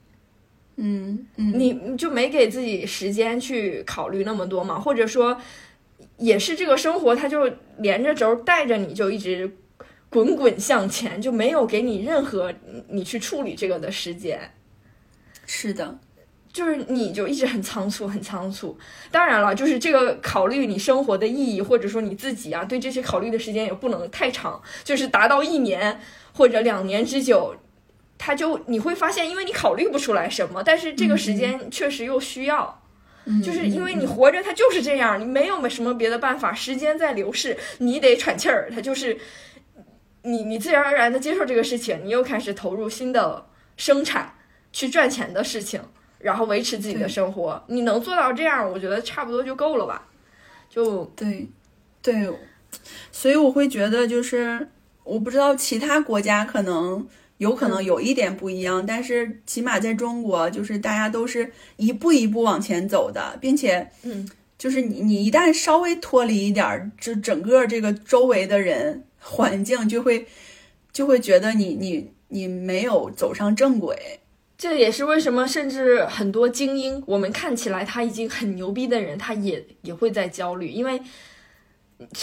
嗯，你你就没给自己时间去考虑那么多嘛？或者说，也是这个生活，它就连着轴带着你，就一直滚滚向前，就没有给你任何你去处理这个的时间。是的，就是你就一直很仓促，很仓促。当然了，就是这个考虑你生活的意义，或者说你自己啊，对这些考虑的时间也不能太长，就是达到一年或者两年之久。他就你会发现，因为你考虑不出来什么，但是这个时间确实又需要，就是因为你活着，它就是这样，你没有什么别的办法，时间在流逝，你得喘气儿，它就是你你自然而然的接受这个事情，你又开始投入新的生产去赚钱的事情，然后维持自己的生活，你能做到这样，我觉得差不多就够了吧？就对对，所以我会觉得，就是我不知道其他国家可能。有可能有一点不一样，但是起码在中国，就是大家都是一步一步往前走的，并且，嗯，就是你你一旦稍微脱离一点儿，就整个这个周围的人环境就会就会觉得你你你没有走上正轨。这也是为什么，甚至很多精英，我们看起来他已经很牛逼的人，他也也会在焦虑，因为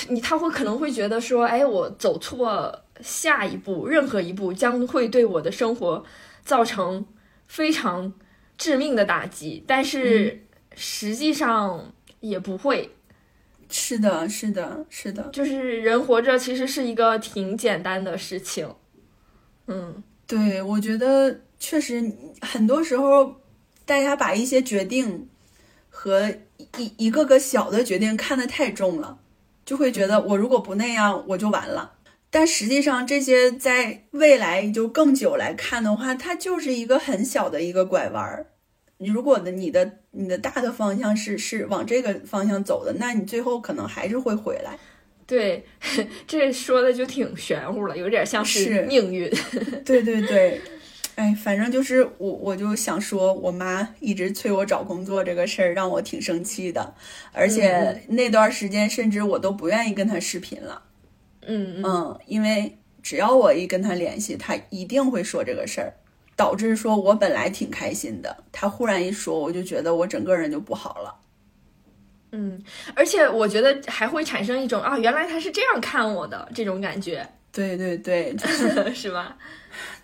你他会可能会觉得说，哎，我走错。下一步，任何一步将会对我的生活造成非常致命的打击，但是实际上也不会。是的，是的，是的，就是人活着其实是一个挺简单的事情。嗯，对，我觉得确实很多时候大家把一些决定和一一个个小的决定看得太重了，就会觉得我如果不那样，我就完了。但实际上，这些在未来就更久来看的话，它就是一个很小的一个拐弯儿。你如果的你的你的大的方向是是往这个方向走的，那你最后可能还是会回来。对，这说的就挺玄乎了，有点像是命运。对 对对，哎，反正就是我我就想说，我妈一直催我找工作这个事儿，让我挺生气的。而且那段时间，甚至我都不愿意跟她视频了。嗯嗯，因为只要我一跟她联系，她一定会说这个事儿，导致说我本来挺开心的，她忽然一说，我就觉得我整个人就不好了。嗯，而且我觉得还会产生一种啊，原来他是这样看我的这种感觉。对对对，是吧？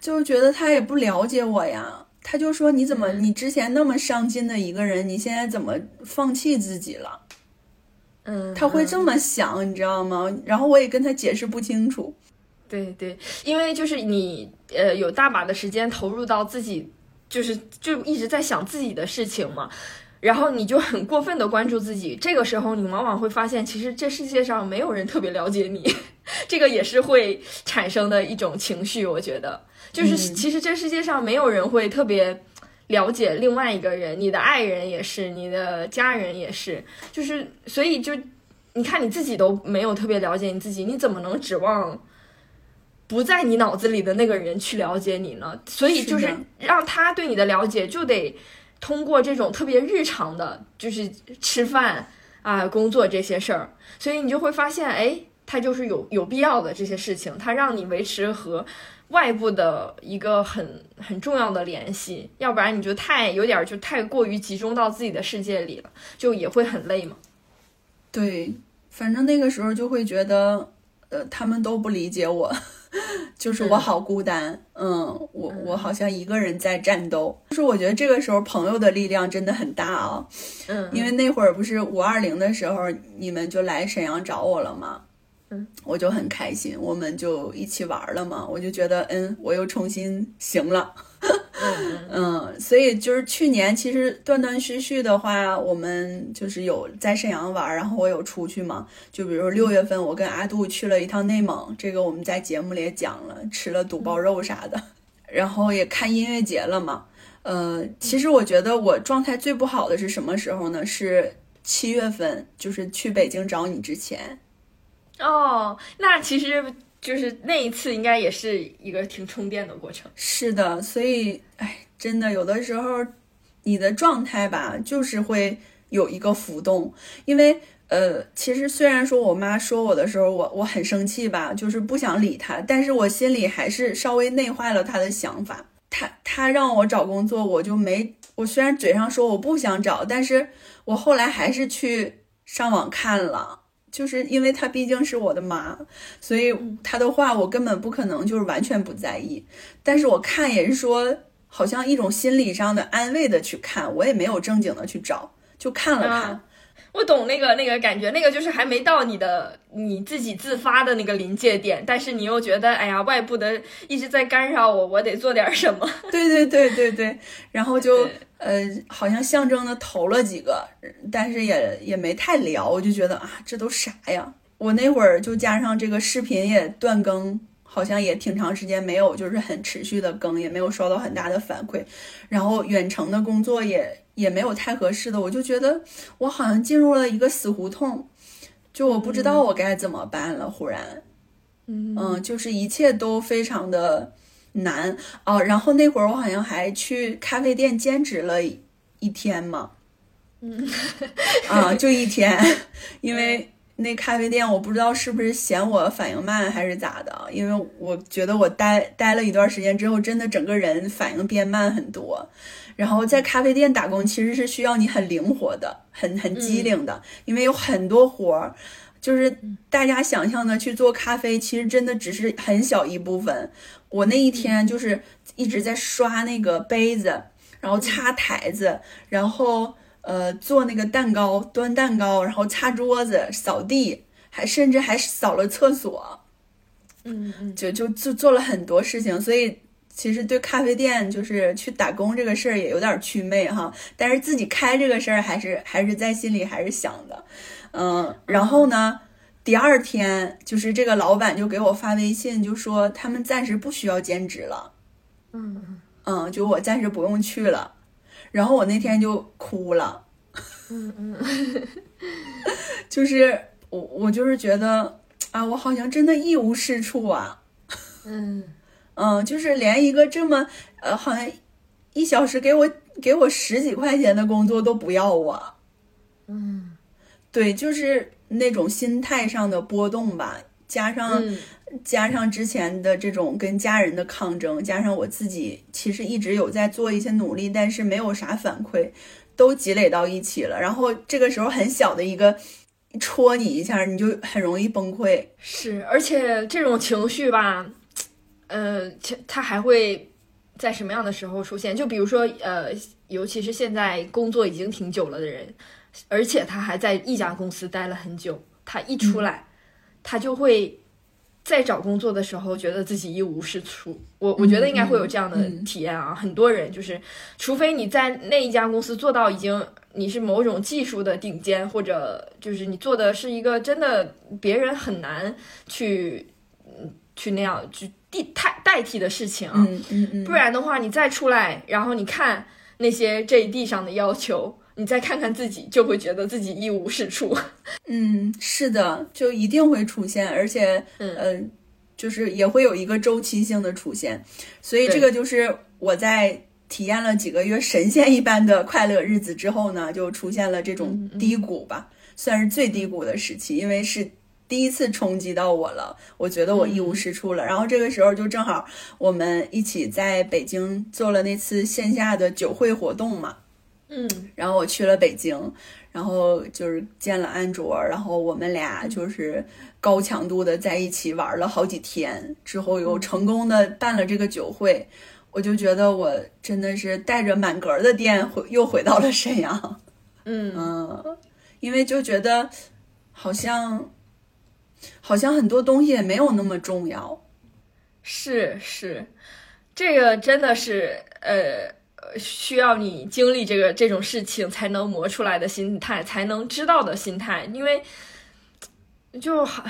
就觉得他也不了解我呀，他就说你怎么你之前那么上进的一个人，你现在怎么放弃自己了？嗯，他会这么想，你知道吗？然后我也跟他解释不清楚。对对，因为就是你呃有大把的时间投入到自己，就是就一直在想自己的事情嘛，然后你就很过分的关注自己，这个时候你往往会发现，其实这世界上没有人特别了解你，这个也是会产生的一种情绪。我觉得，就是其实这世界上没有人会特别。了解另外一个人，你的爱人也是，你的家人也是，就是所以就你看你自己都没有特别了解你自己，你怎么能指望不在你脑子里的那个人去了解你呢？所以就是让他对你的了解，就得通过这种特别日常的，就是吃饭啊、工作这些事儿，所以你就会发现，哎，他就是有有必要的这些事情，他让你维持和。外部的一个很很重要的联系，要不然你就太有点就太过于集中到自己的世界里了，就也会很累嘛。对，反正那个时候就会觉得，呃，他们都不理解我，就是我好孤单，嗯，我我好像一个人在战斗。就是我觉得这个时候朋友的力量真的很大啊，嗯，因为那会儿不是五二零的时候，你们就来沈阳找我了吗？嗯，我就很开心，我们就一起玩了嘛，我就觉得，嗯，我又重新行了。嗯，所以就是去年其实断断续续的话，我们就是有在沈阳玩，然后我有出去嘛。就比如六月份，我跟阿杜去了一趟内蒙，这个我们在节目里也讲了，吃了肚包肉啥的，然后也看音乐节了嘛。呃，其实我觉得我状态最不好的是什么时候呢？是七月份，就是去北京找你之前。哦，那其实。就是那一次，应该也是一个挺充电的过程。是的，所以，哎，真的有的时候，你的状态吧，就是会有一个浮动。因为，呃，其实虽然说我妈说我的时候，我我很生气吧，就是不想理她，但是我心里还是稍微内化了她的想法。她她让我找工作，我就没，我虽然嘴上说我不想找，但是我后来还是去上网看了。就是因为她毕竟是我的妈，所以她的话我根本不可能就是完全不在意。但是我看也是说，好像一种心理上的安慰的去看，我也没有正经的去找，就看了看。我懂那个那个感觉，那个就是还没到你的你自己自发的那个临界点，但是你又觉得，哎呀，外部的一直在干扰我，我得做点什么。对对对对对，然后就呃，好像象征的投了几个，但是也也没太聊，我就觉得啊，这都啥呀？我那会儿就加上这个视频也断更，好像也挺长时间没有，就是很持续的更，也没有收到很大的反馈，然后远程的工作也。也没有太合适的，我就觉得我好像进入了一个死胡同，就我不知道我该怎么办了。忽然，嗯就是一切都非常的难哦。然后那会儿我好像还去咖啡店兼职了一天嘛，嗯，啊，就一天，因为那咖啡店我不知道是不是嫌我反应慢还是咋的，因为我觉得我待待了一段时间之后，真的整个人反应变慢很多。然后在咖啡店打工其实是需要你很灵活的，很很机灵的，因为有很多活儿，就是大家想象的去做咖啡，其实真的只是很小一部分。我那一天就是一直在刷那个杯子，然后擦台子，然后呃做那个蛋糕，端蛋糕，然后擦桌子、扫地，还甚至还扫了厕所，嗯嗯，就就就做了很多事情，所以。其实对咖啡店就是去打工这个事儿也有点祛魅哈，但是自己开这个事儿还是还是在心里还是想的，嗯，然后呢，第二天就是这个老板就给我发微信，就说他们暂时不需要兼职了，嗯。嗯，就我暂时不用去了，然后我那天就哭了，嗯嗯，就是我我就是觉得啊，我好像真的一无是处啊，嗯。嗯，就是连一个这么呃，好像一小时给我给我十几块钱的工作都不要我。嗯，对，就是那种心态上的波动吧，加上加上之前的这种跟家人的抗争，加上我自己其实一直有在做一些努力，但是没有啥反馈，都积累到一起了。然后这个时候很小的一个戳你一下，你就很容易崩溃。是，而且这种情绪吧。呃，其他还会在什么样的时候出现？就比如说，呃，尤其是现在工作已经挺久了的人，而且他还在一家公司待了很久，他一出来，他就会在找工作的时候觉得自己一无是处。我我觉得应该会有这样的体验啊，很多人就是，除非你在那一家公司做到已经你是某种技术的顶尖，或者就是你做的是一个真的别人很难去嗯去那样去。替代代替的事情啊，不然的话，你再出来，然后你看那些这一地上的要求，你再看看自己，就会觉得自己一无是处。嗯，是的，就一定会出现，而且，嗯，就是也会有一个周期性的出现。所以这个就是我在体验了几个月神仙一般的快乐日子之后呢，就出现了这种低谷吧，算是最低谷的时期，因为是。第一次冲击到我了，我觉得我一无是处了。然后这个时候就正好我们一起在北京做了那次线下的酒会活动嘛，嗯，然后我去了北京，然后就是见了安卓，然后我们俩就是高强度的在一起玩了好几天，之后又成功的办了这个酒会，我就觉得我真的是带着满格的电回又回到了沈阳，嗯。嗯，因为就觉得好像好像很多东西也没有那么重要，是是，这个真的是呃。需要你经历这个这种事情才能磨出来的心态，才能知道的心态。因为就好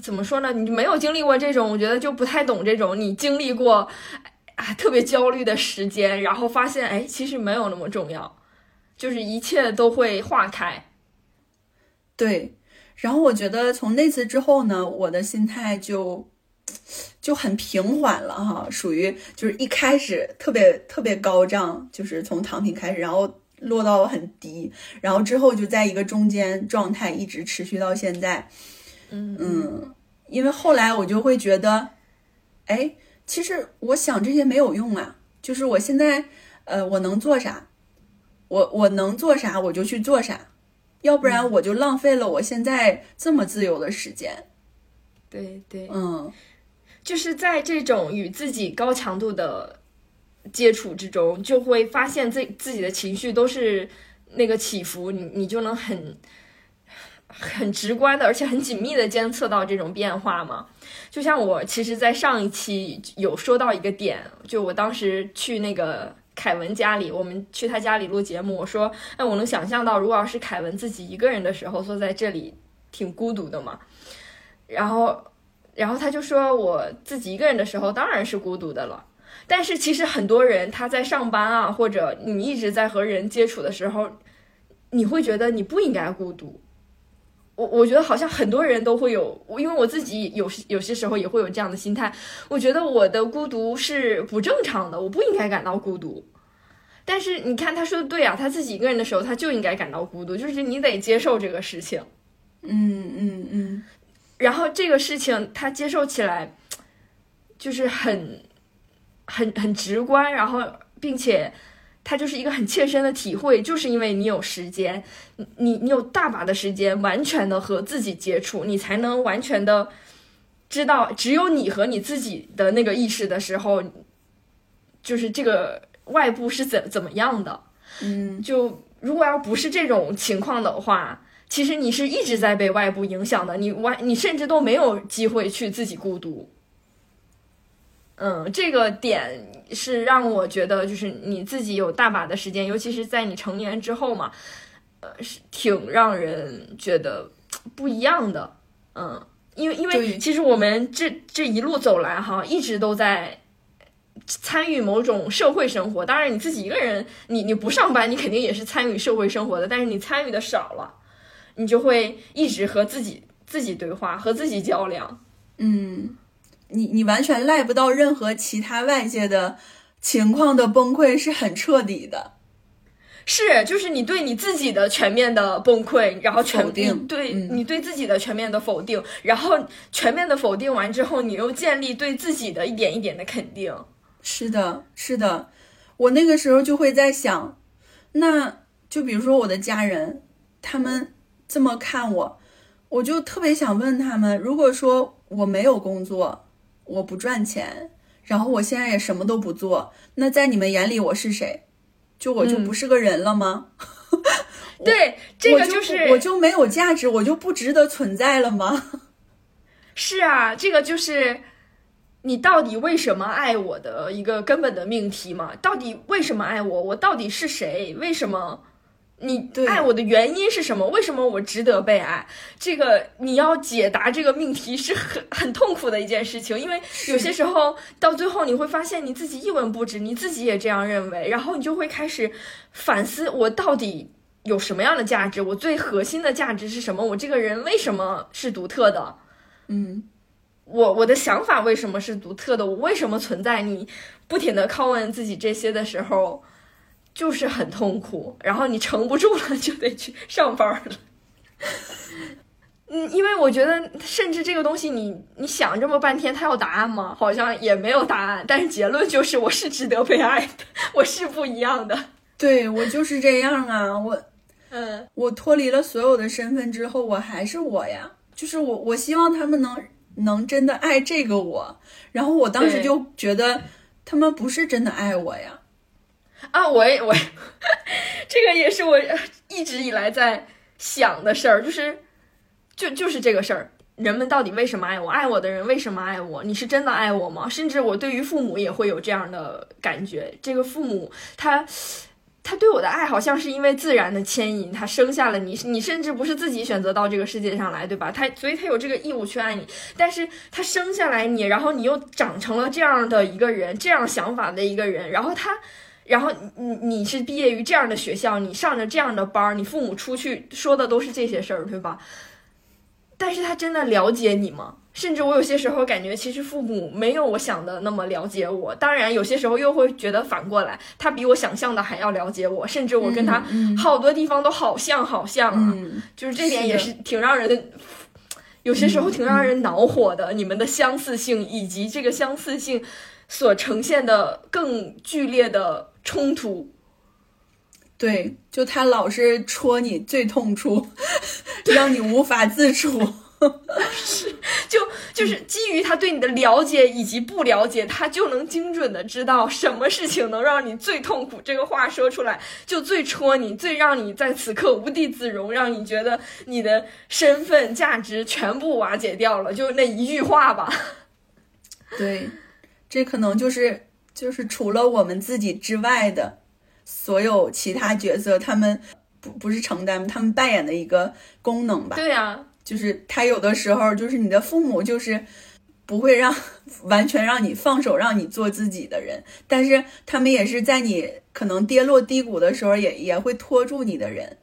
怎么说呢？你没有经历过这种，我觉得就不太懂这种。你经历过啊特别焦虑的时间，然后发现哎，其实没有那么重要，就是一切都会化开。对，然后我觉得从那次之后呢，我的心态就。就很平缓了哈，属于就是一开始特别特别高涨，就是从躺平开始，然后落到很低，然后之后就在一个中间状态一直持续到现在。嗯嗯，因为后来我就会觉得，哎，其实我想这些没有用啊，就是我现在呃我能做啥，我我能做啥我就去做啥，要不然我就浪费了我现在这么自由的时间。对对，嗯。就是在这种与自己高强度的接触之中，就会发现自自己的情绪都是那个起伏，你你就能很很直观的，而且很紧密的监测到这种变化嘛。就像我其实，在上一期有说到一个点，就我当时去那个凯文家里，我们去他家里录节目，我说，哎，我能想象到，如果要是凯文自己一个人的时候，坐在这里挺孤独的嘛，然后。然后他就说：“我自己一个人的时候当然是孤独的了，但是其实很多人他在上班啊，或者你一直在和人接触的时候，你会觉得你不应该孤独。我我觉得好像很多人都会有，因为我自己有有些时候也会有这样的心态。我觉得我的孤独是不正常的，我不应该感到孤独。但是你看他说的对啊，他自己一个人的时候他就应该感到孤独，就是你得接受这个事情。嗯嗯嗯。”然后这个事情他接受起来，就是很很很直观，然后并且他就是一个很切身的体会，就是因为你有时间，你你有大把的时间，完全的和自己接触，你才能完全的知道，只有你和你自己的那个意识的时候，就是这个外部是怎怎么样的。嗯，就如果要不是这种情况的话。其实你是一直在被外部影响的，你完你甚至都没有机会去自己孤独。嗯，这个点是让我觉得，就是你自己有大把的时间，尤其是在你成年之后嘛，呃，是挺让人觉得不一样的。嗯，因为因为其实我们这这一路走来哈，一直都在参与某种社会生活。当然，你自己一个人，你你不上班，你肯定也是参与社会生活的，但是你参与的少了。你就会一直和自己自己对话，和自己较量。嗯，你你完全赖不到任何其他外界的情况的崩溃是很彻底的。是，就是你对你自己的全面的崩溃，然后否定对你对自己的全面的否定，然后全面的否定完之后，你又建立对自己的一点一点的肯定。是的，是的，我那个时候就会在想，那就比如说我的家人，他们。这么看我，我就特别想问他们：如果说我没有工作，我不赚钱，然后我现在也什么都不做，那在你们眼里我是谁？就我就不是个人了吗？对，这个就是我就没有价值，我就不值得存在了吗？是啊，这个就是你到底为什么爱我的一个根本的命题嘛？到底为什么爱我？我到底是谁？为什么？你爱我的原因是什么？为什么我值得被爱？这个你要解答这个命题是很很痛苦的一件事情，因为有些时候到最后你会发现你自己一文不值，你自己也这样认为，然后你就会开始反思：我到底有什么样的价值？我最核心的价值是什么？我这个人为什么是独特的？嗯，我我的想法为什么是独特的？我为什么存在？你不停的拷问自己这些的时候。就是很痛苦，然后你撑不住了，就得去上班了。嗯，因为我觉得，甚至这个东西，你你想这么半天，它有答案吗？好像也没有答案。但是结论就是，我是值得被爱的，我是不一样的。对我就是这样啊，我，嗯，我脱离了所有的身份之后，我还是我呀，就是我，我希望他们能能真的爱这个我，然后我当时就觉得他们不是真的爱我呀。啊，我也我，这个也是我一直以来在想的事儿，就是就就是这个事儿，人们到底为什么爱我？爱我的人为什么爱我？你是真的爱我吗？甚至我对于父母也会有这样的感觉，这个父母他他对我的爱好像是因为自然的牵引，他生下了你，你甚至不是自己选择到这个世界上来，对吧？他所以他有这个义务去爱你，但是他生下来你，然后你又长成了这样的一个人，这样想法的一个人，然后他。然后你你是毕业于这样的学校，你上着这样的班儿，你父母出去说的都是这些事儿，对吧？但是他真的了解你吗？甚至我有些时候感觉，其实父母没有我想的那么了解我。当然，有些时候又会觉得反过来，他比我想象的还要了解我，甚至我跟他好多地方都好像好像啊，就是这点也是挺让人，有些时候挺让人恼火的。你们的相似性以及这个相似性所呈现的更剧烈的。冲突，对，就他老是戳你最痛处，让你无法自处。是，就就是基于他对你的了解以及不了解，他就能精准的知道什么事情能让你最痛苦。这个话说出来就最戳你，最让你在此刻无地自容，让你觉得你的身份价值全部瓦解掉了。就那一句话吧。对，这可能就是。就是除了我们自己之外的所有其他角色，他们不不是承担，他们扮演的一个功能吧？对呀，就是他有的时候就是你的父母，就是不会让完全让你放手，让你做自己的人，但是他们也是在你可能跌落低谷的时候，也也会拖住你的人，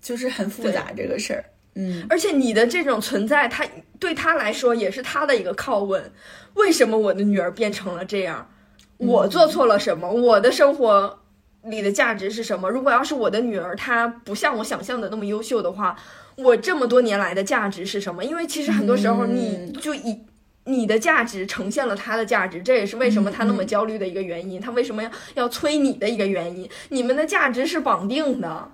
就是很复杂这个事儿。嗯，而且你的这种存在，他对他来说也是他的一个拷问：为什么我的女儿变成了这样？我做错了什么？我的生活里的价值是什么？如果要是我的女儿她不像我想象的那么优秀的话，我这么多年来的价值是什么？因为其实很多时候你就以你的价值呈现了他的价值，这也是为什么他那么焦虑的一个原因。他为什么要要催你的一个原因？你们的价值是绑定的，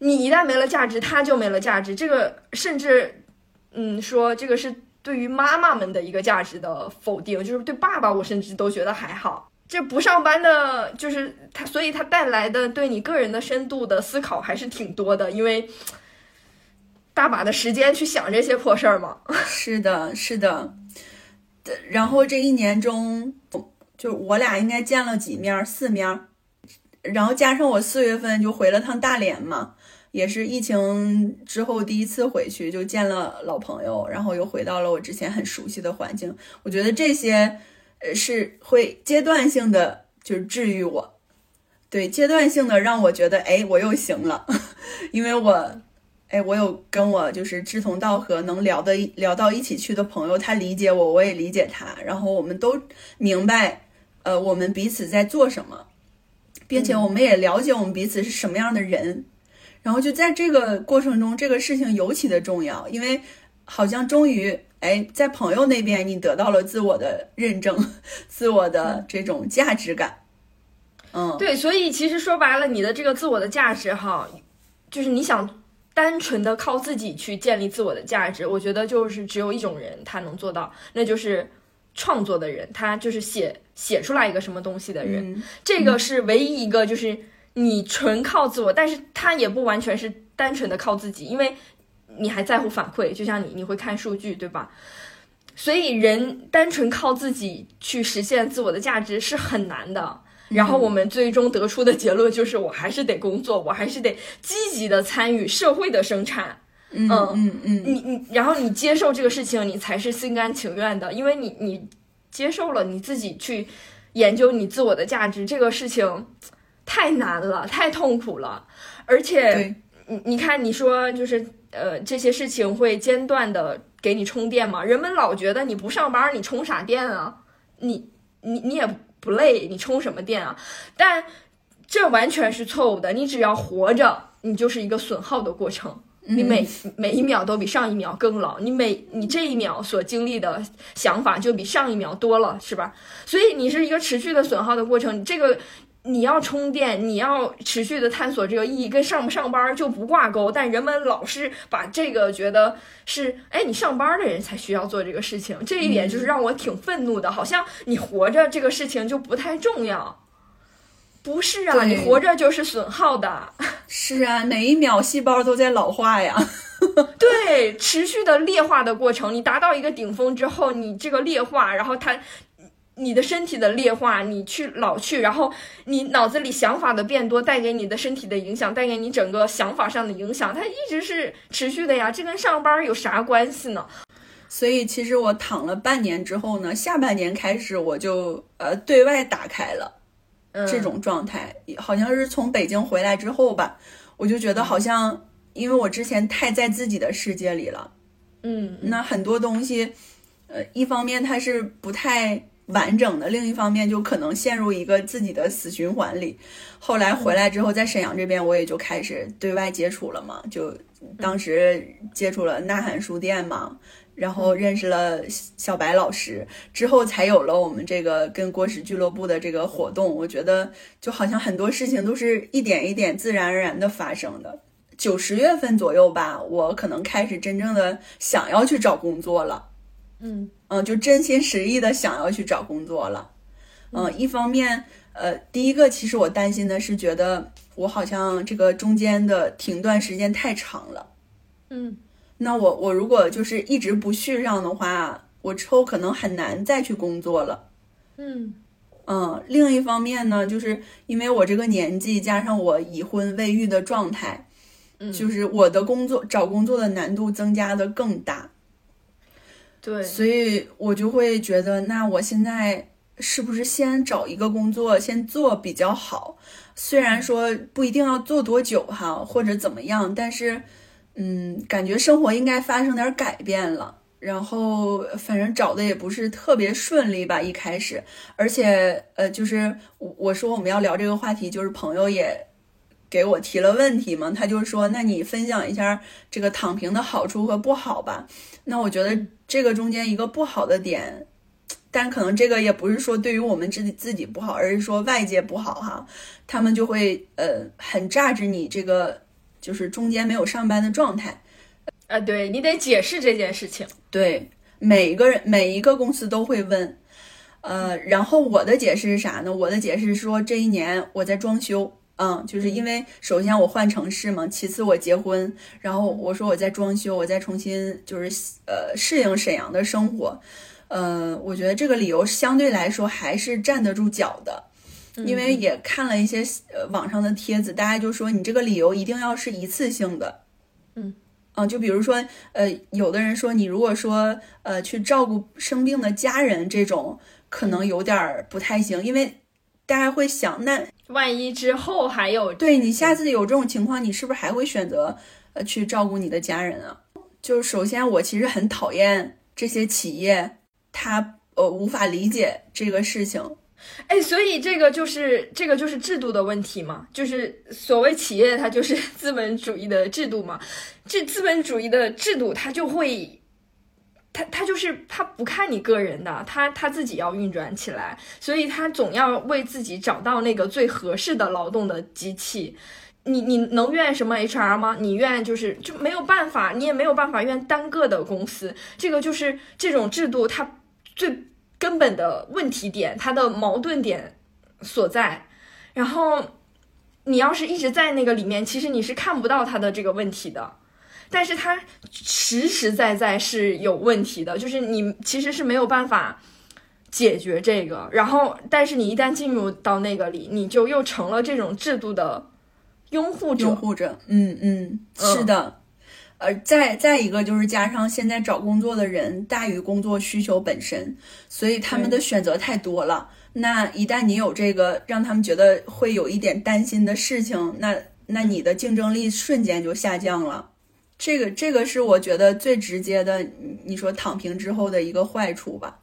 你一旦没了价值，他就没了价值。这个甚至，嗯，说这个是。对于妈妈们的一个价值的否定，就是对爸爸，我甚至都觉得还好。这不上班的，就是他，所以他带来的对你个人的深度的思考还是挺多的，因为大把的时间去想这些破事儿嘛。是的，是的。然后这一年中，就我俩应该见了几面，四面，然后加上我四月份就回了趟大连嘛。也是疫情之后第一次回去，就见了老朋友，然后又回到了我之前很熟悉的环境。我觉得这些，呃，是会阶段性的，就是治愈我，对，阶段性的让我觉得，哎，我又行了，因为我，哎，我有跟我就是志同道合、能聊的聊到一起去的朋友，他理解我，我也理解他，然后我们都明白，呃，我们彼此在做什么，并且我们也了解我们彼此是什么样的人。然后就在这个过程中，这个事情尤其的重要，因为好像终于，哎，在朋友那边你得到了自我的认证，自我的这种价值感。嗯，对，所以其实说白了，你的这个自我的价值，哈，就是你想单纯的靠自己去建立自我的价值，我觉得就是只有一种人他能做到，那就是创作的人，他就是写写出来一个什么东西的人，这个是唯一一个就是。你纯靠自我，但是他也不完全是单纯的靠自己，因为你还在乎反馈，就像你，你会看数据，对吧？所以人单纯靠自己去实现自我的价值是很难的。然后我们最终得出的结论就是，我还是得工作，我还是得积极的参与社会的生产。嗯嗯嗯，你你，然后你接受这个事情，你才是心甘情愿的，因为你你接受了你自己去研究你自我的价值这个事情。太难了，太痛苦了，而且你你看，你说就是呃这些事情会间断的给你充电吗？人们老觉得你不上班你充啥电啊？你你你也不累，你充什么电啊？但这完全是错误的。你只要活着，你就是一个损耗的过程。你每每一秒都比上一秒更老，你每你这一秒所经历的想法就比上一秒多了，是吧？所以你是一个持续的损耗的过程。这个。你要充电，你要持续的探索这个意义，跟上不上班就不挂钩。但人们老是把这个觉得是，哎，你上班的人才需要做这个事情，这一点就是让我挺愤怒的。好像你活着这个事情就不太重要，不是啊？你活着就是损耗的。是啊，每一秒细胞都在老化呀。对，持续的劣化的过程，你达到一个顶峰之后，你这个劣化，然后它。你的身体的劣化，你去老去，然后你脑子里想法的变多，带给你的身体的影响，带给你整个想法上的影响，它一直是持续的呀。这跟上班有啥关系呢？所以其实我躺了半年之后呢，下半年开始我就呃对外打开了这种状态，好像是从北京回来之后吧，我就觉得好像因为我之前太在自己的世界里了，嗯，那很多东西，呃，一方面它是不太。完整的，另一方面就可能陷入一个自己的死循环里。后来回来之后，在沈阳这边，我也就开始对外接触了嘛。就当时接触了呐喊书店嘛，然后认识了小白老师，之后才有了我们这个跟郭史俱乐部的这个活动。我觉得就好像很多事情都是一点一点自然而然的发生的。九十月份左右吧，我可能开始真正的想要去找工作了。嗯。嗯，就真心实意的想要去找工作了。嗯，一方面，呃，第一个其实我担心的是，觉得我好像这个中间的停断时间太长了。嗯，那我我如果就是一直不续上的话，我之后可能很难再去工作了。嗯嗯，另一方面呢，就是因为我这个年纪，加上我已婚未育的状态，就是我的工作找工作的难度增加的更大。对，所以我就会觉得，那我现在是不是先找一个工作先做比较好？虽然说不一定要做多久哈，或者怎么样，但是，嗯，感觉生活应该发生点改变了。然后，反正找的也不是特别顺利吧，一开始，而且，呃，就是我我说我们要聊这个话题，就是朋友也。给我提了问题嘛，他就说：“那你分享一下这个躺平的好处和不好吧。”那我觉得这个中间一个不好的点，但可能这个也不是说对于我们自己自己不好，而是说外界不好哈。他们就会呃很榨着你这个就是中间没有上班的状态。啊，对你得解释这件事情。对，每一个人每一个公司都会问。呃，然后我的解释是啥呢？我的解释是说这一年我在装修。嗯，就是因为首先我换城市嘛，其次我结婚，然后我说我在装修，我再重新就是呃适应沈阳的生活，呃，我觉得这个理由相对来说还是站得住脚的，因为也看了一些呃网上的帖子，大家就说你这个理由一定要是一次性的，嗯，嗯，就比如说呃有的人说你如果说呃去照顾生病的家人这种，可能有点不太行，因为。大家会想，那万一之后还有对你下次有这种情况，你是不是还会选择呃去照顾你的家人啊？就首先，我其实很讨厌这些企业，他呃无法理解这个事情。哎，所以这个就是这个就是制度的问题嘛，就是所谓企业它就是 资本主义的制度嘛，这资本主义的制度它就会。他他就是他不看你个人的，他他自己要运转起来，所以他总要为自己找到那个最合适的劳动的机器。你你能怨什么 HR 吗？你怨就是就没有办法，你也没有办法怨单个的公司。这个就是这种制度它最根本的问题点，它的矛盾点所在。然后你要是一直在那个里面，其实你是看不到它的这个问题的。但是它实实在在是有问题的，就是你其实是没有办法解决这个。然后，但是你一旦进入到那个里，你就又成了这种制度的拥护者。拥护者，嗯嗯，是的。呃，再再一个就是加上现在找工作的人大于工作需求本身，所以他们的选择太多了。那一旦你有这个让他们觉得会有一点担心的事情，那那你的竞争力瞬间就下降了。这个这个是我觉得最直接的，你说躺平之后的一个坏处吧？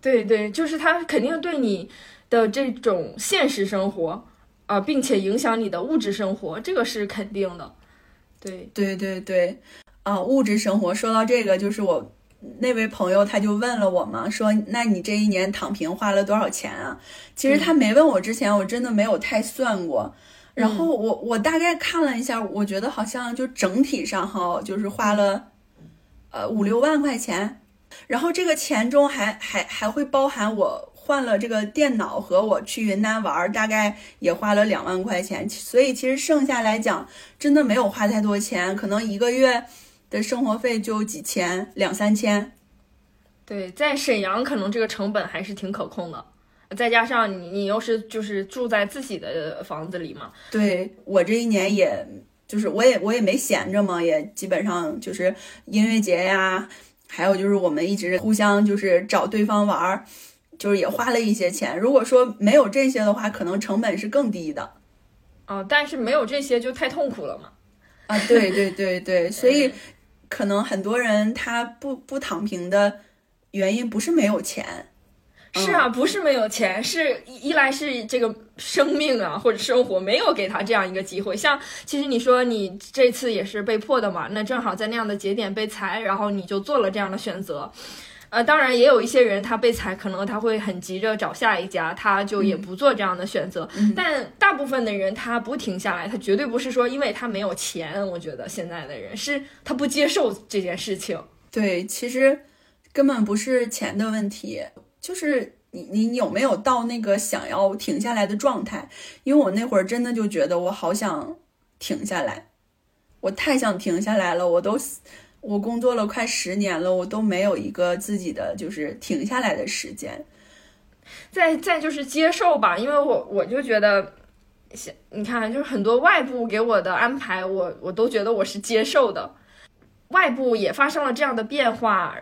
对对，就是它肯定对你的这种现实生活啊，并且影响你的物质生活，这个是肯定的。对对对对，啊，物质生活说到这个，就是我那位朋友他就问了我嘛，说那你这一年躺平花了多少钱啊？其实他没问我之前，我真的没有太算过。然后我我大概看了一下，我觉得好像就整体上哈，就是花了呃五六万块钱。然后这个钱中还还还会包含我换了这个电脑和我去云南玩，大概也花了两万块钱。所以其实剩下来讲，真的没有花太多钱，可能一个月。的生活费就几千两三千，对，在沈阳可能这个成本还是挺可控的，再加上你你又是就是住在自己的房子里嘛，对我这一年也就是我也我也没闲着嘛，也基本上就是音乐节呀，还有就是我们一直互相就是找对方玩儿，就是也花了一些钱。如果说没有这些的话，可能成本是更低的。哦，但是没有这些就太痛苦了嘛。啊，对对对对，所以。可能很多人他不不躺平的原因不是没有钱，是啊，不是没有钱，是一来是这个生命啊或者生活没有给他这样一个机会。像其实你说你这次也是被迫的嘛，那正好在那样的节点被裁，然后你就做了这样的选择。呃，当然也有一些人，他被裁，可能他会很急着找下一家，他就也不做这样的选择。但大部分的人他不停下来，他绝对不是说因为他没有钱。我觉得现在的人是他不接受这件事情。对，其实根本不是钱的问题，就是你你有没有到那个想要停下来的状态。因为我那会儿真的就觉得我好想停下来，我太想停下来了，我都。我工作了快十年了，我都没有一个自己的就是停下来的时间。再再就是接受吧，因为我我就觉得，你看，就是很多外部给我的安排，我我都觉得我是接受的。外部也发生了这样的变化，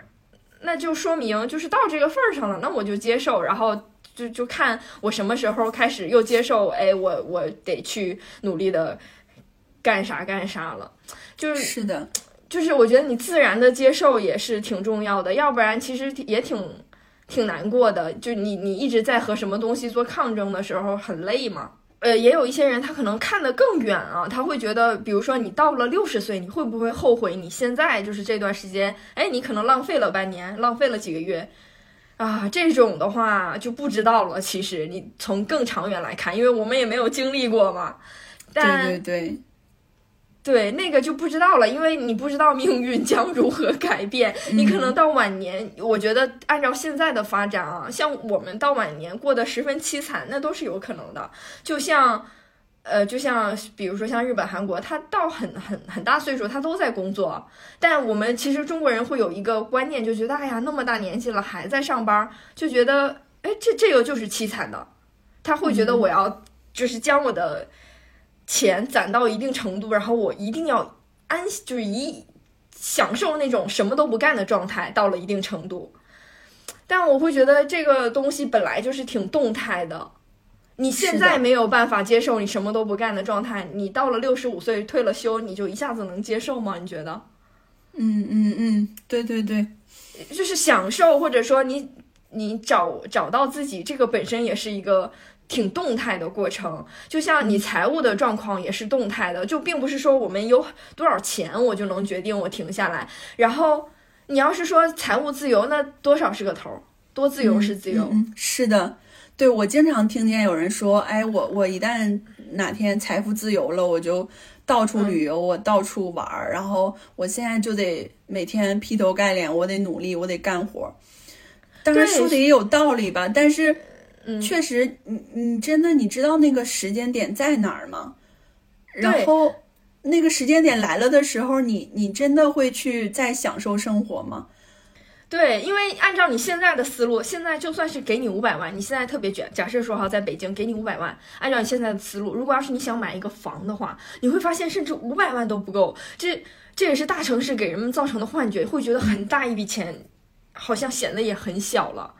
那就说明就是到这个份儿上了，那我就接受，然后就就看我什么时候开始又接受，哎，我我得去努力的干啥干啥了，就是是的。就是我觉得你自然的接受也是挺重要的，要不然其实也挺挺难过的。就你你一直在和什么东西做抗争的时候很累嘛。呃，也有一些人他可能看得更远啊，他会觉得，比如说你到了六十岁，你会不会后悔你现在就是这段时间？哎，你可能浪费了半年，浪费了几个月啊。这种的话就不知道了。其实你从更长远来看，因为我们也没有经历过嘛。对对对。对，那个就不知道了，因为你不知道命运将如何改变。你可能到晚年，我觉得按照现在的发展啊，像我们到晚年过得十分凄惨，那都是有可能的。就像，呃，就像比如说像日本、韩国，他到很很很大岁数，他都在工作。但我们其实中国人会有一个观念，就觉得哎呀，那么大年纪了还在上班，就觉得哎，这这个就是凄惨的。他会觉得我要就是将我的。钱攒到一定程度，然后我一定要安，就是一享受那种什么都不干的状态，到了一定程度。但我会觉得这个东西本来就是挺动态的，你现在没有办法接受你什么都不干的状态，你到了六十五岁退了休，你就一下子能接受吗？你觉得？嗯嗯嗯，对对对，就是享受，或者说你你找找到自己，这个本身也是一个。挺动态的过程，就像你财务的状况也是动态的，就并不是说我们有多少钱我就能决定我停下来。然后你要是说财务自由，那多少是个头，多自由是自由。是的，对我经常听见有人说，哎，我我一旦哪天财富自由了，我就到处旅游，我到处玩儿，然后我现在就得每天劈头盖脸，我得努力，我得干活。当然说的也有道理吧，但是。确实，你你真的你知道那个时间点在哪儿吗？然后那个时间点来了的时候，你你真的会去再享受生活吗？对，因为按照你现在的思路，现在就算是给你五百万，你现在特别卷。假设说哈，在北京给你五百万，按照你现在的思路，如果要是你想买一个房的话，你会发现甚至五百万都不够。这这也是大城市给人们造成的幻觉，会觉得很大一笔钱，好像显得也很小了。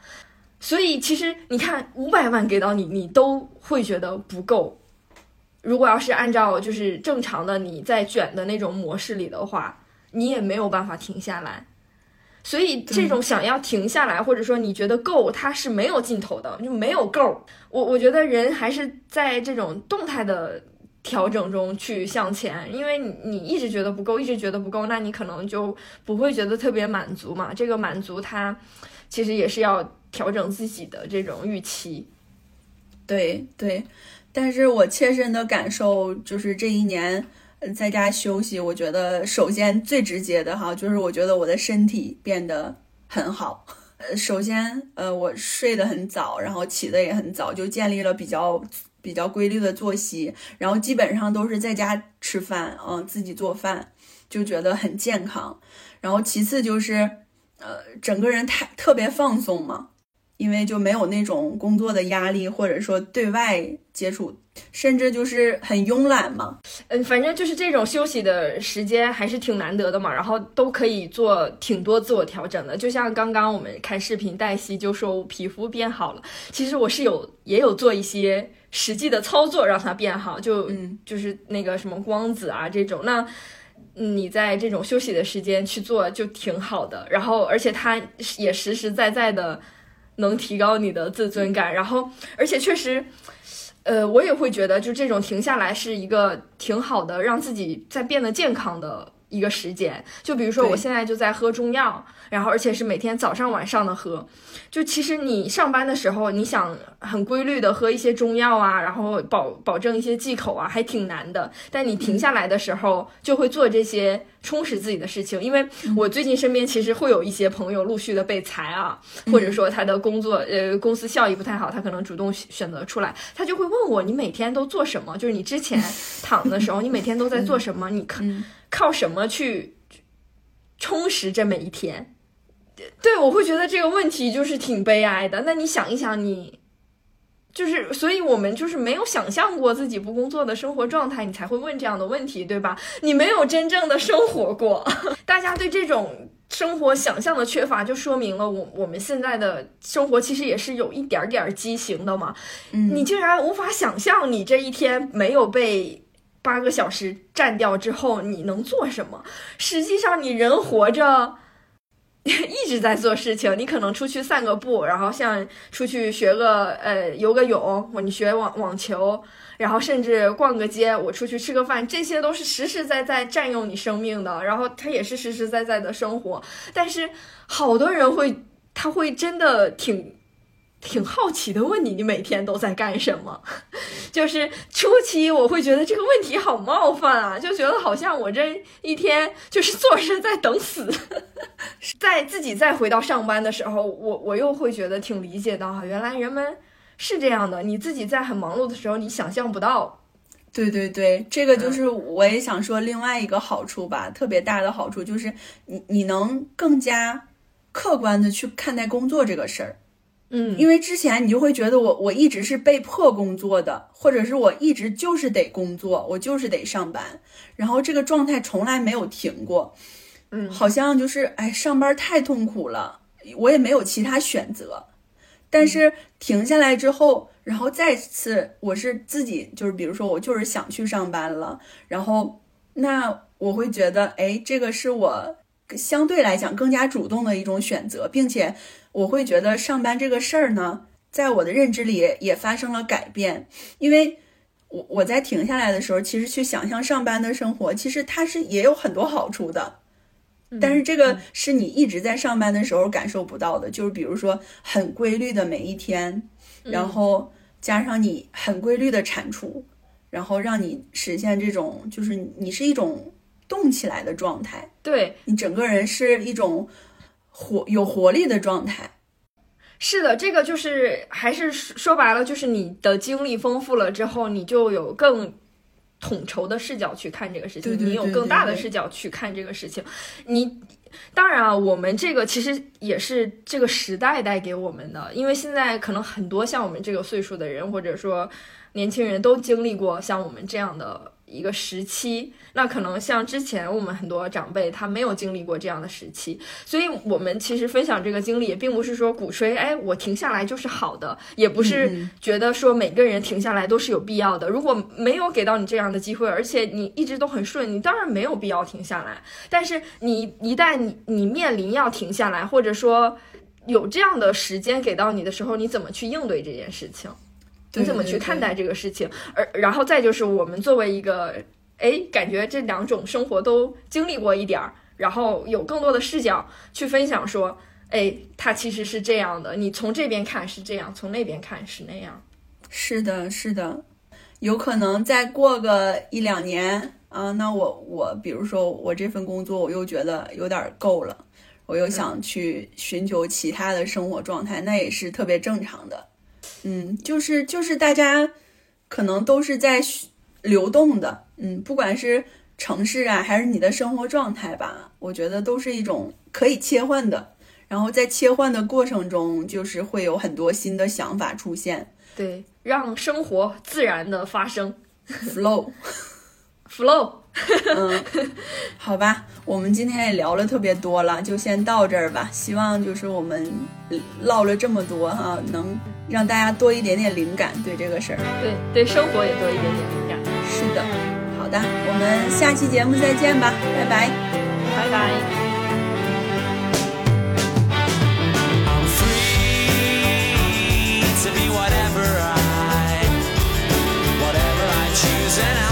所以其实你看，五百万给到你，你都会觉得不够。如果要是按照就是正常的你在卷的那种模式里的话，你也没有办法停下来。所以这种想要停下来，或者说你觉得够，它是没有尽头的，就没有够。我我觉得人还是在这种动态的调整中去向前，因为你你一直觉得不够，一直觉得不够，那你可能就不会觉得特别满足嘛。这个满足它其实也是要调整自己的这种预期。对对，但是我切身的感受就是这一年在家休息，我觉得首先最直接的哈，就是我觉得我的身体变得很好。呃，首先呃，我睡得很早，然后起的也很早，就建立了比较。比较规律的作息，然后基本上都是在家吃饭，嗯，自己做饭，就觉得很健康。然后其次就是，呃，整个人太特别放松嘛。因为就没有那种工作的压力，或者说对外接触，甚至就是很慵懒嘛。嗯，反正就是这种休息的时间还是挺难得的嘛。然后都可以做挺多自我调整的。就像刚刚我们看视频，黛西就说皮肤变好了。其实我是有也有做一些实际的操作让它变好，就嗯就是那个什么光子啊这种。那你在这种休息的时间去做就挺好的。然后而且它也实实在在的。能提高你的自尊感，然后，而且确实，呃，我也会觉得，就这种停下来是一个挺好的，让自己在变得健康的。一个时间，就比如说我现在就在喝中药，然后而且是每天早上晚上的喝。就其实你上班的时候，你想很规律的喝一些中药啊，然后保保证一些忌口啊，还挺难的。但你停下来的时候，就会做这些充实自己的事情。因为我最近身边其实会有一些朋友陆续的被裁啊，或者说他的工作呃公司效益不太好，他可能主动选择出来，他就会问我你每天都做什么？就是你之前躺的时候，你每天都在做什么？你可。靠什么去充实这每一天？对我会觉得这个问题就是挺悲哀的。那你想一想，你就是，所以我们就是没有想象过自己不工作的生活状态，你才会问这样的问题，对吧？你没有真正的生活过，大家对这种生活想象的缺乏，就说明了我我们现在的生活其实也是有一点点畸形的嘛。你竟然无法想象你这一天没有被。八个小时占掉之后，你能做什么？实际上，你人活着 一直在做事情。你可能出去散个步，然后像出去学个呃游个泳，或你学网网球，然后甚至逛个街，我出去吃个饭，这些都是实实在在占用你生命的。然后它也是实实在在的生活。但是好多人会，他会真的挺。挺好奇的，问你，你每天都在干什么？就是初期我会觉得这个问题好冒犯啊，就觉得好像我这一天就是坐着在等死。在自己再回到上班的时候，我我又会觉得挺理解的哈，原来人们是这样的。你自己在很忙碌的时候，你想象不到。对对对，这个就是我也想说另外一个好处吧，特别大的好处就是你你能更加客观的去看待工作这个事儿。嗯，因为之前你就会觉得我我一直是被迫工作的，或者是我一直就是得工作，我就是得上班，然后这个状态从来没有停过，嗯，好像就是哎上班太痛苦了，我也没有其他选择。但是停下来之后，然后再次我是自己就是比如说我就是想去上班了，然后那我会觉得哎这个是我相对来讲更加主动的一种选择，并且。我会觉得上班这个事儿呢，在我的认知里也发生了改变，因为我我在停下来的时候，其实去想象上班的生活，其实它是也有很多好处的，但是这个是你一直在上班的时候感受不到的，就是比如说很规律的每一天，然后加上你很规律的产出，然后让你实现这种就是你是一种动起来的状态，对。你整个人是一种。活有活力的状态，是的，这个就是还是说白了，就是你的经历丰富了之后，你就有更统筹的视角去看这个事情，你有更大的视角去看这个事情。你当然啊，我们这个其实也是这个时代带给我们的，因为现在可能很多像我们这个岁数的人，或者说年轻人都经历过像我们这样的。一个时期，那可能像之前我们很多长辈他没有经历过这样的时期，所以我们其实分享这个经历也并不是说鼓吹，哎，我停下来就是好的，也不是觉得说每个人停下来都是有必要的。如果没有给到你这样的机会，而且你一直都很顺，你当然没有必要停下来。但是你一旦你你面临要停下来，或者说有这样的时间给到你的时候，你怎么去应对这件事情？你怎么去看待这个事情？而然后再就是我们作为一个，哎，感觉这两种生活都经历过一点儿，然后有更多的视角去分享，说，哎，它其实是这样的，你从这边看是这样，从那边看是那样。是的，是的，有可能再过个一两年啊，那我我比如说我这份工作我又觉得有点够了，我又想去寻求其他的生活状态，那也是特别正常的。嗯，就是就是大家可能都是在流动的，嗯，不管是城市啊，还是你的生活状态吧，我觉得都是一种可以切换的。然后在切换的过程中，就是会有很多新的想法出现。对，让生活自然的发生 flow 嗯，好吧，我们今天也聊了特别多了，就先到这儿吧，希望就是我们唠了这么多哈，能让大家多一点点灵感，对这个事儿，对对生活也多一点点灵感。是的。好的，我们下期节目再见吧，拜拜拜拜。to be whatever i whatever i choose and i